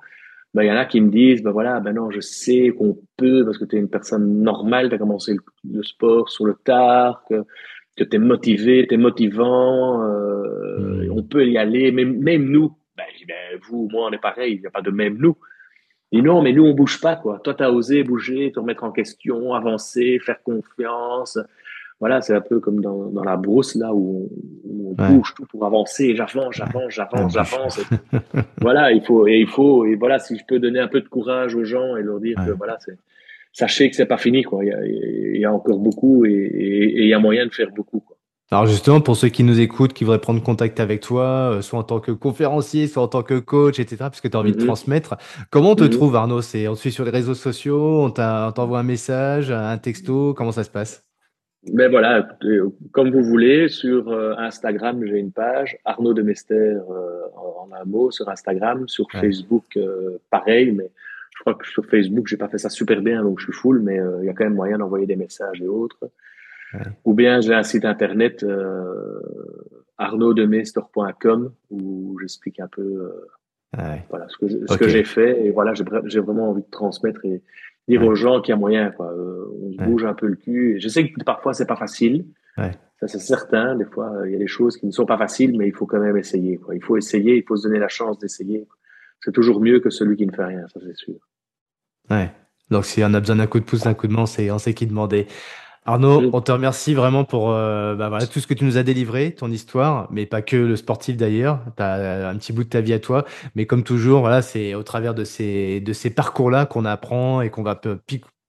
ben, il y en a qui me disent, ben voilà, ben non, je sais qu'on peut, parce que tu es une personne normale, tu as commencé le, sport sur le tard, que, que tu es motivé, tu es motivant, euh, hmm. on peut y aller, même, même nous, ben, ben, vous, moi, on est pareil, il n'y a pas de même nous. Et non, mais nous, on bouge pas, quoi. Toi, tu as osé bouger, te remettre en question, avancer, faire confiance. Voilà, c'est un peu comme dans, dans la brousse, là, où on, bouge tout pour avancer. J'avance, j'avance, j'avance, j'avance. voilà, il faut, et il faut, et voilà, si je peux donner un peu de courage aux gens et leur dire que, voilà, c'est, sachez que c'est pas fini, quoi. Il y a, il y a encore beaucoup et, et, il y a moyen de faire beaucoup, quoi. Alors justement, pour ceux qui nous écoutent, qui voudraient prendre contact avec toi, euh, soit en tant que conférencier, soit en tant que coach, etc., parce que tu as envie de mhm. transmettre, comment on te mhm. trouve Arnaud? C'est On te suit sur les réseaux sociaux, on t'envoie un message, un texto, comment ça se passe? Ben voilà, comme vous voulez, sur euh, Instagram, j'ai une page, Arnaud de Mester euh, en, un mot sur Instagram, sur Facebook, pareil, mais je crois que sur Facebook, j'ai pas fait ça super bien, donc je suis full, mais il y a quand même moyen d'envoyer des messages et autres. Ou bien j'ai un site internet euh, arnaudemester.com où j'explique un peu euh, voilà, ce que, ce que j'ai fait. Et voilà, j'ai vraiment envie de transmettre et dire aux gens qu'il y a moyen. Quoi. Euh, on se bouge un peu le cul. Et je sais que parfois, c'est pas facile. Ça, c'est certain. Des fois, il y a des choses qui ne sont pas faciles, mais il faut quand même essayer. Quoi. Il faut essayer, il faut se donner la chance d'essayer. C'est toujours mieux que celui qui ne fait rien, ça c'est sûr. Ouais. Donc, si on a besoin d'un coup de pouce, d'un coup de main, on sait qui demander. Arnaud, on te remercie vraiment pour euh, bah voilà, tout ce que tu nous as délivré, ton histoire, mais pas que le sportif d'ailleurs. Tu as un petit bout de ta vie à toi, mais comme toujours, voilà, c'est au travers de ces, de ces parcours-là qu'on apprend et qu'on va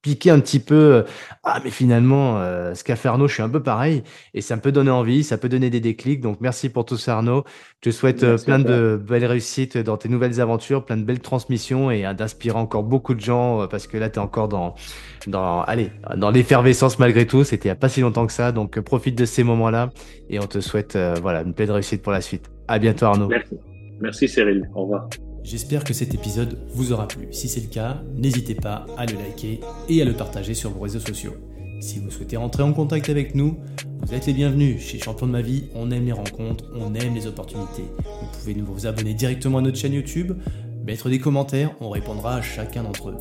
piquer un petit peu euh, ah mais finalement euh, ce qu'a fait Arnaud je suis un peu pareil. Et ça me peut donner envie ça peut donner des déclics. Donc merci pour tout ça Arnaud. Je te souhaite euh, plein de belles réussites dans tes nouvelles aventures plein de belles transmissions et d'inspirer encore beaucoup de gens parce que là tu es encore dans dans allez dans l'effervescence malgré tout. C'était il y a pas si longtemps que ça. Donc profite de ces moments là et on te souhaite voilà une pleine réussite pour la suite. À bientôt Arnaud. Merci. Merci Cyril. Au revoir J'espère que cet épisode vous aura plu. Si c'est le cas, n'hésitez pas à le liker et à le partager sur vos réseaux sociaux. Si vous souhaitez rentrer en contact avec nous, vous êtes les bienvenus. Chez Champion de ma vie, on aime les rencontres, on aime les opportunités. Vous pouvez nous vous abonner directement à notre chaîne YouTube, mettre des commentaires, on répondra à chacun d'entre eux.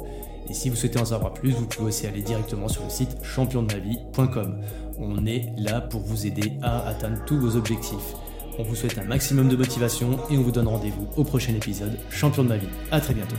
Et si vous souhaitez en savoir plus, vous pouvez aussi aller directement sur le site championdemavie.com. On est là pour vous aider à atteindre tous vos objectifs. On vous souhaite un maximum de motivation et on vous donne rendez-vous au prochain épisode Champion de ma vie. A très bientôt.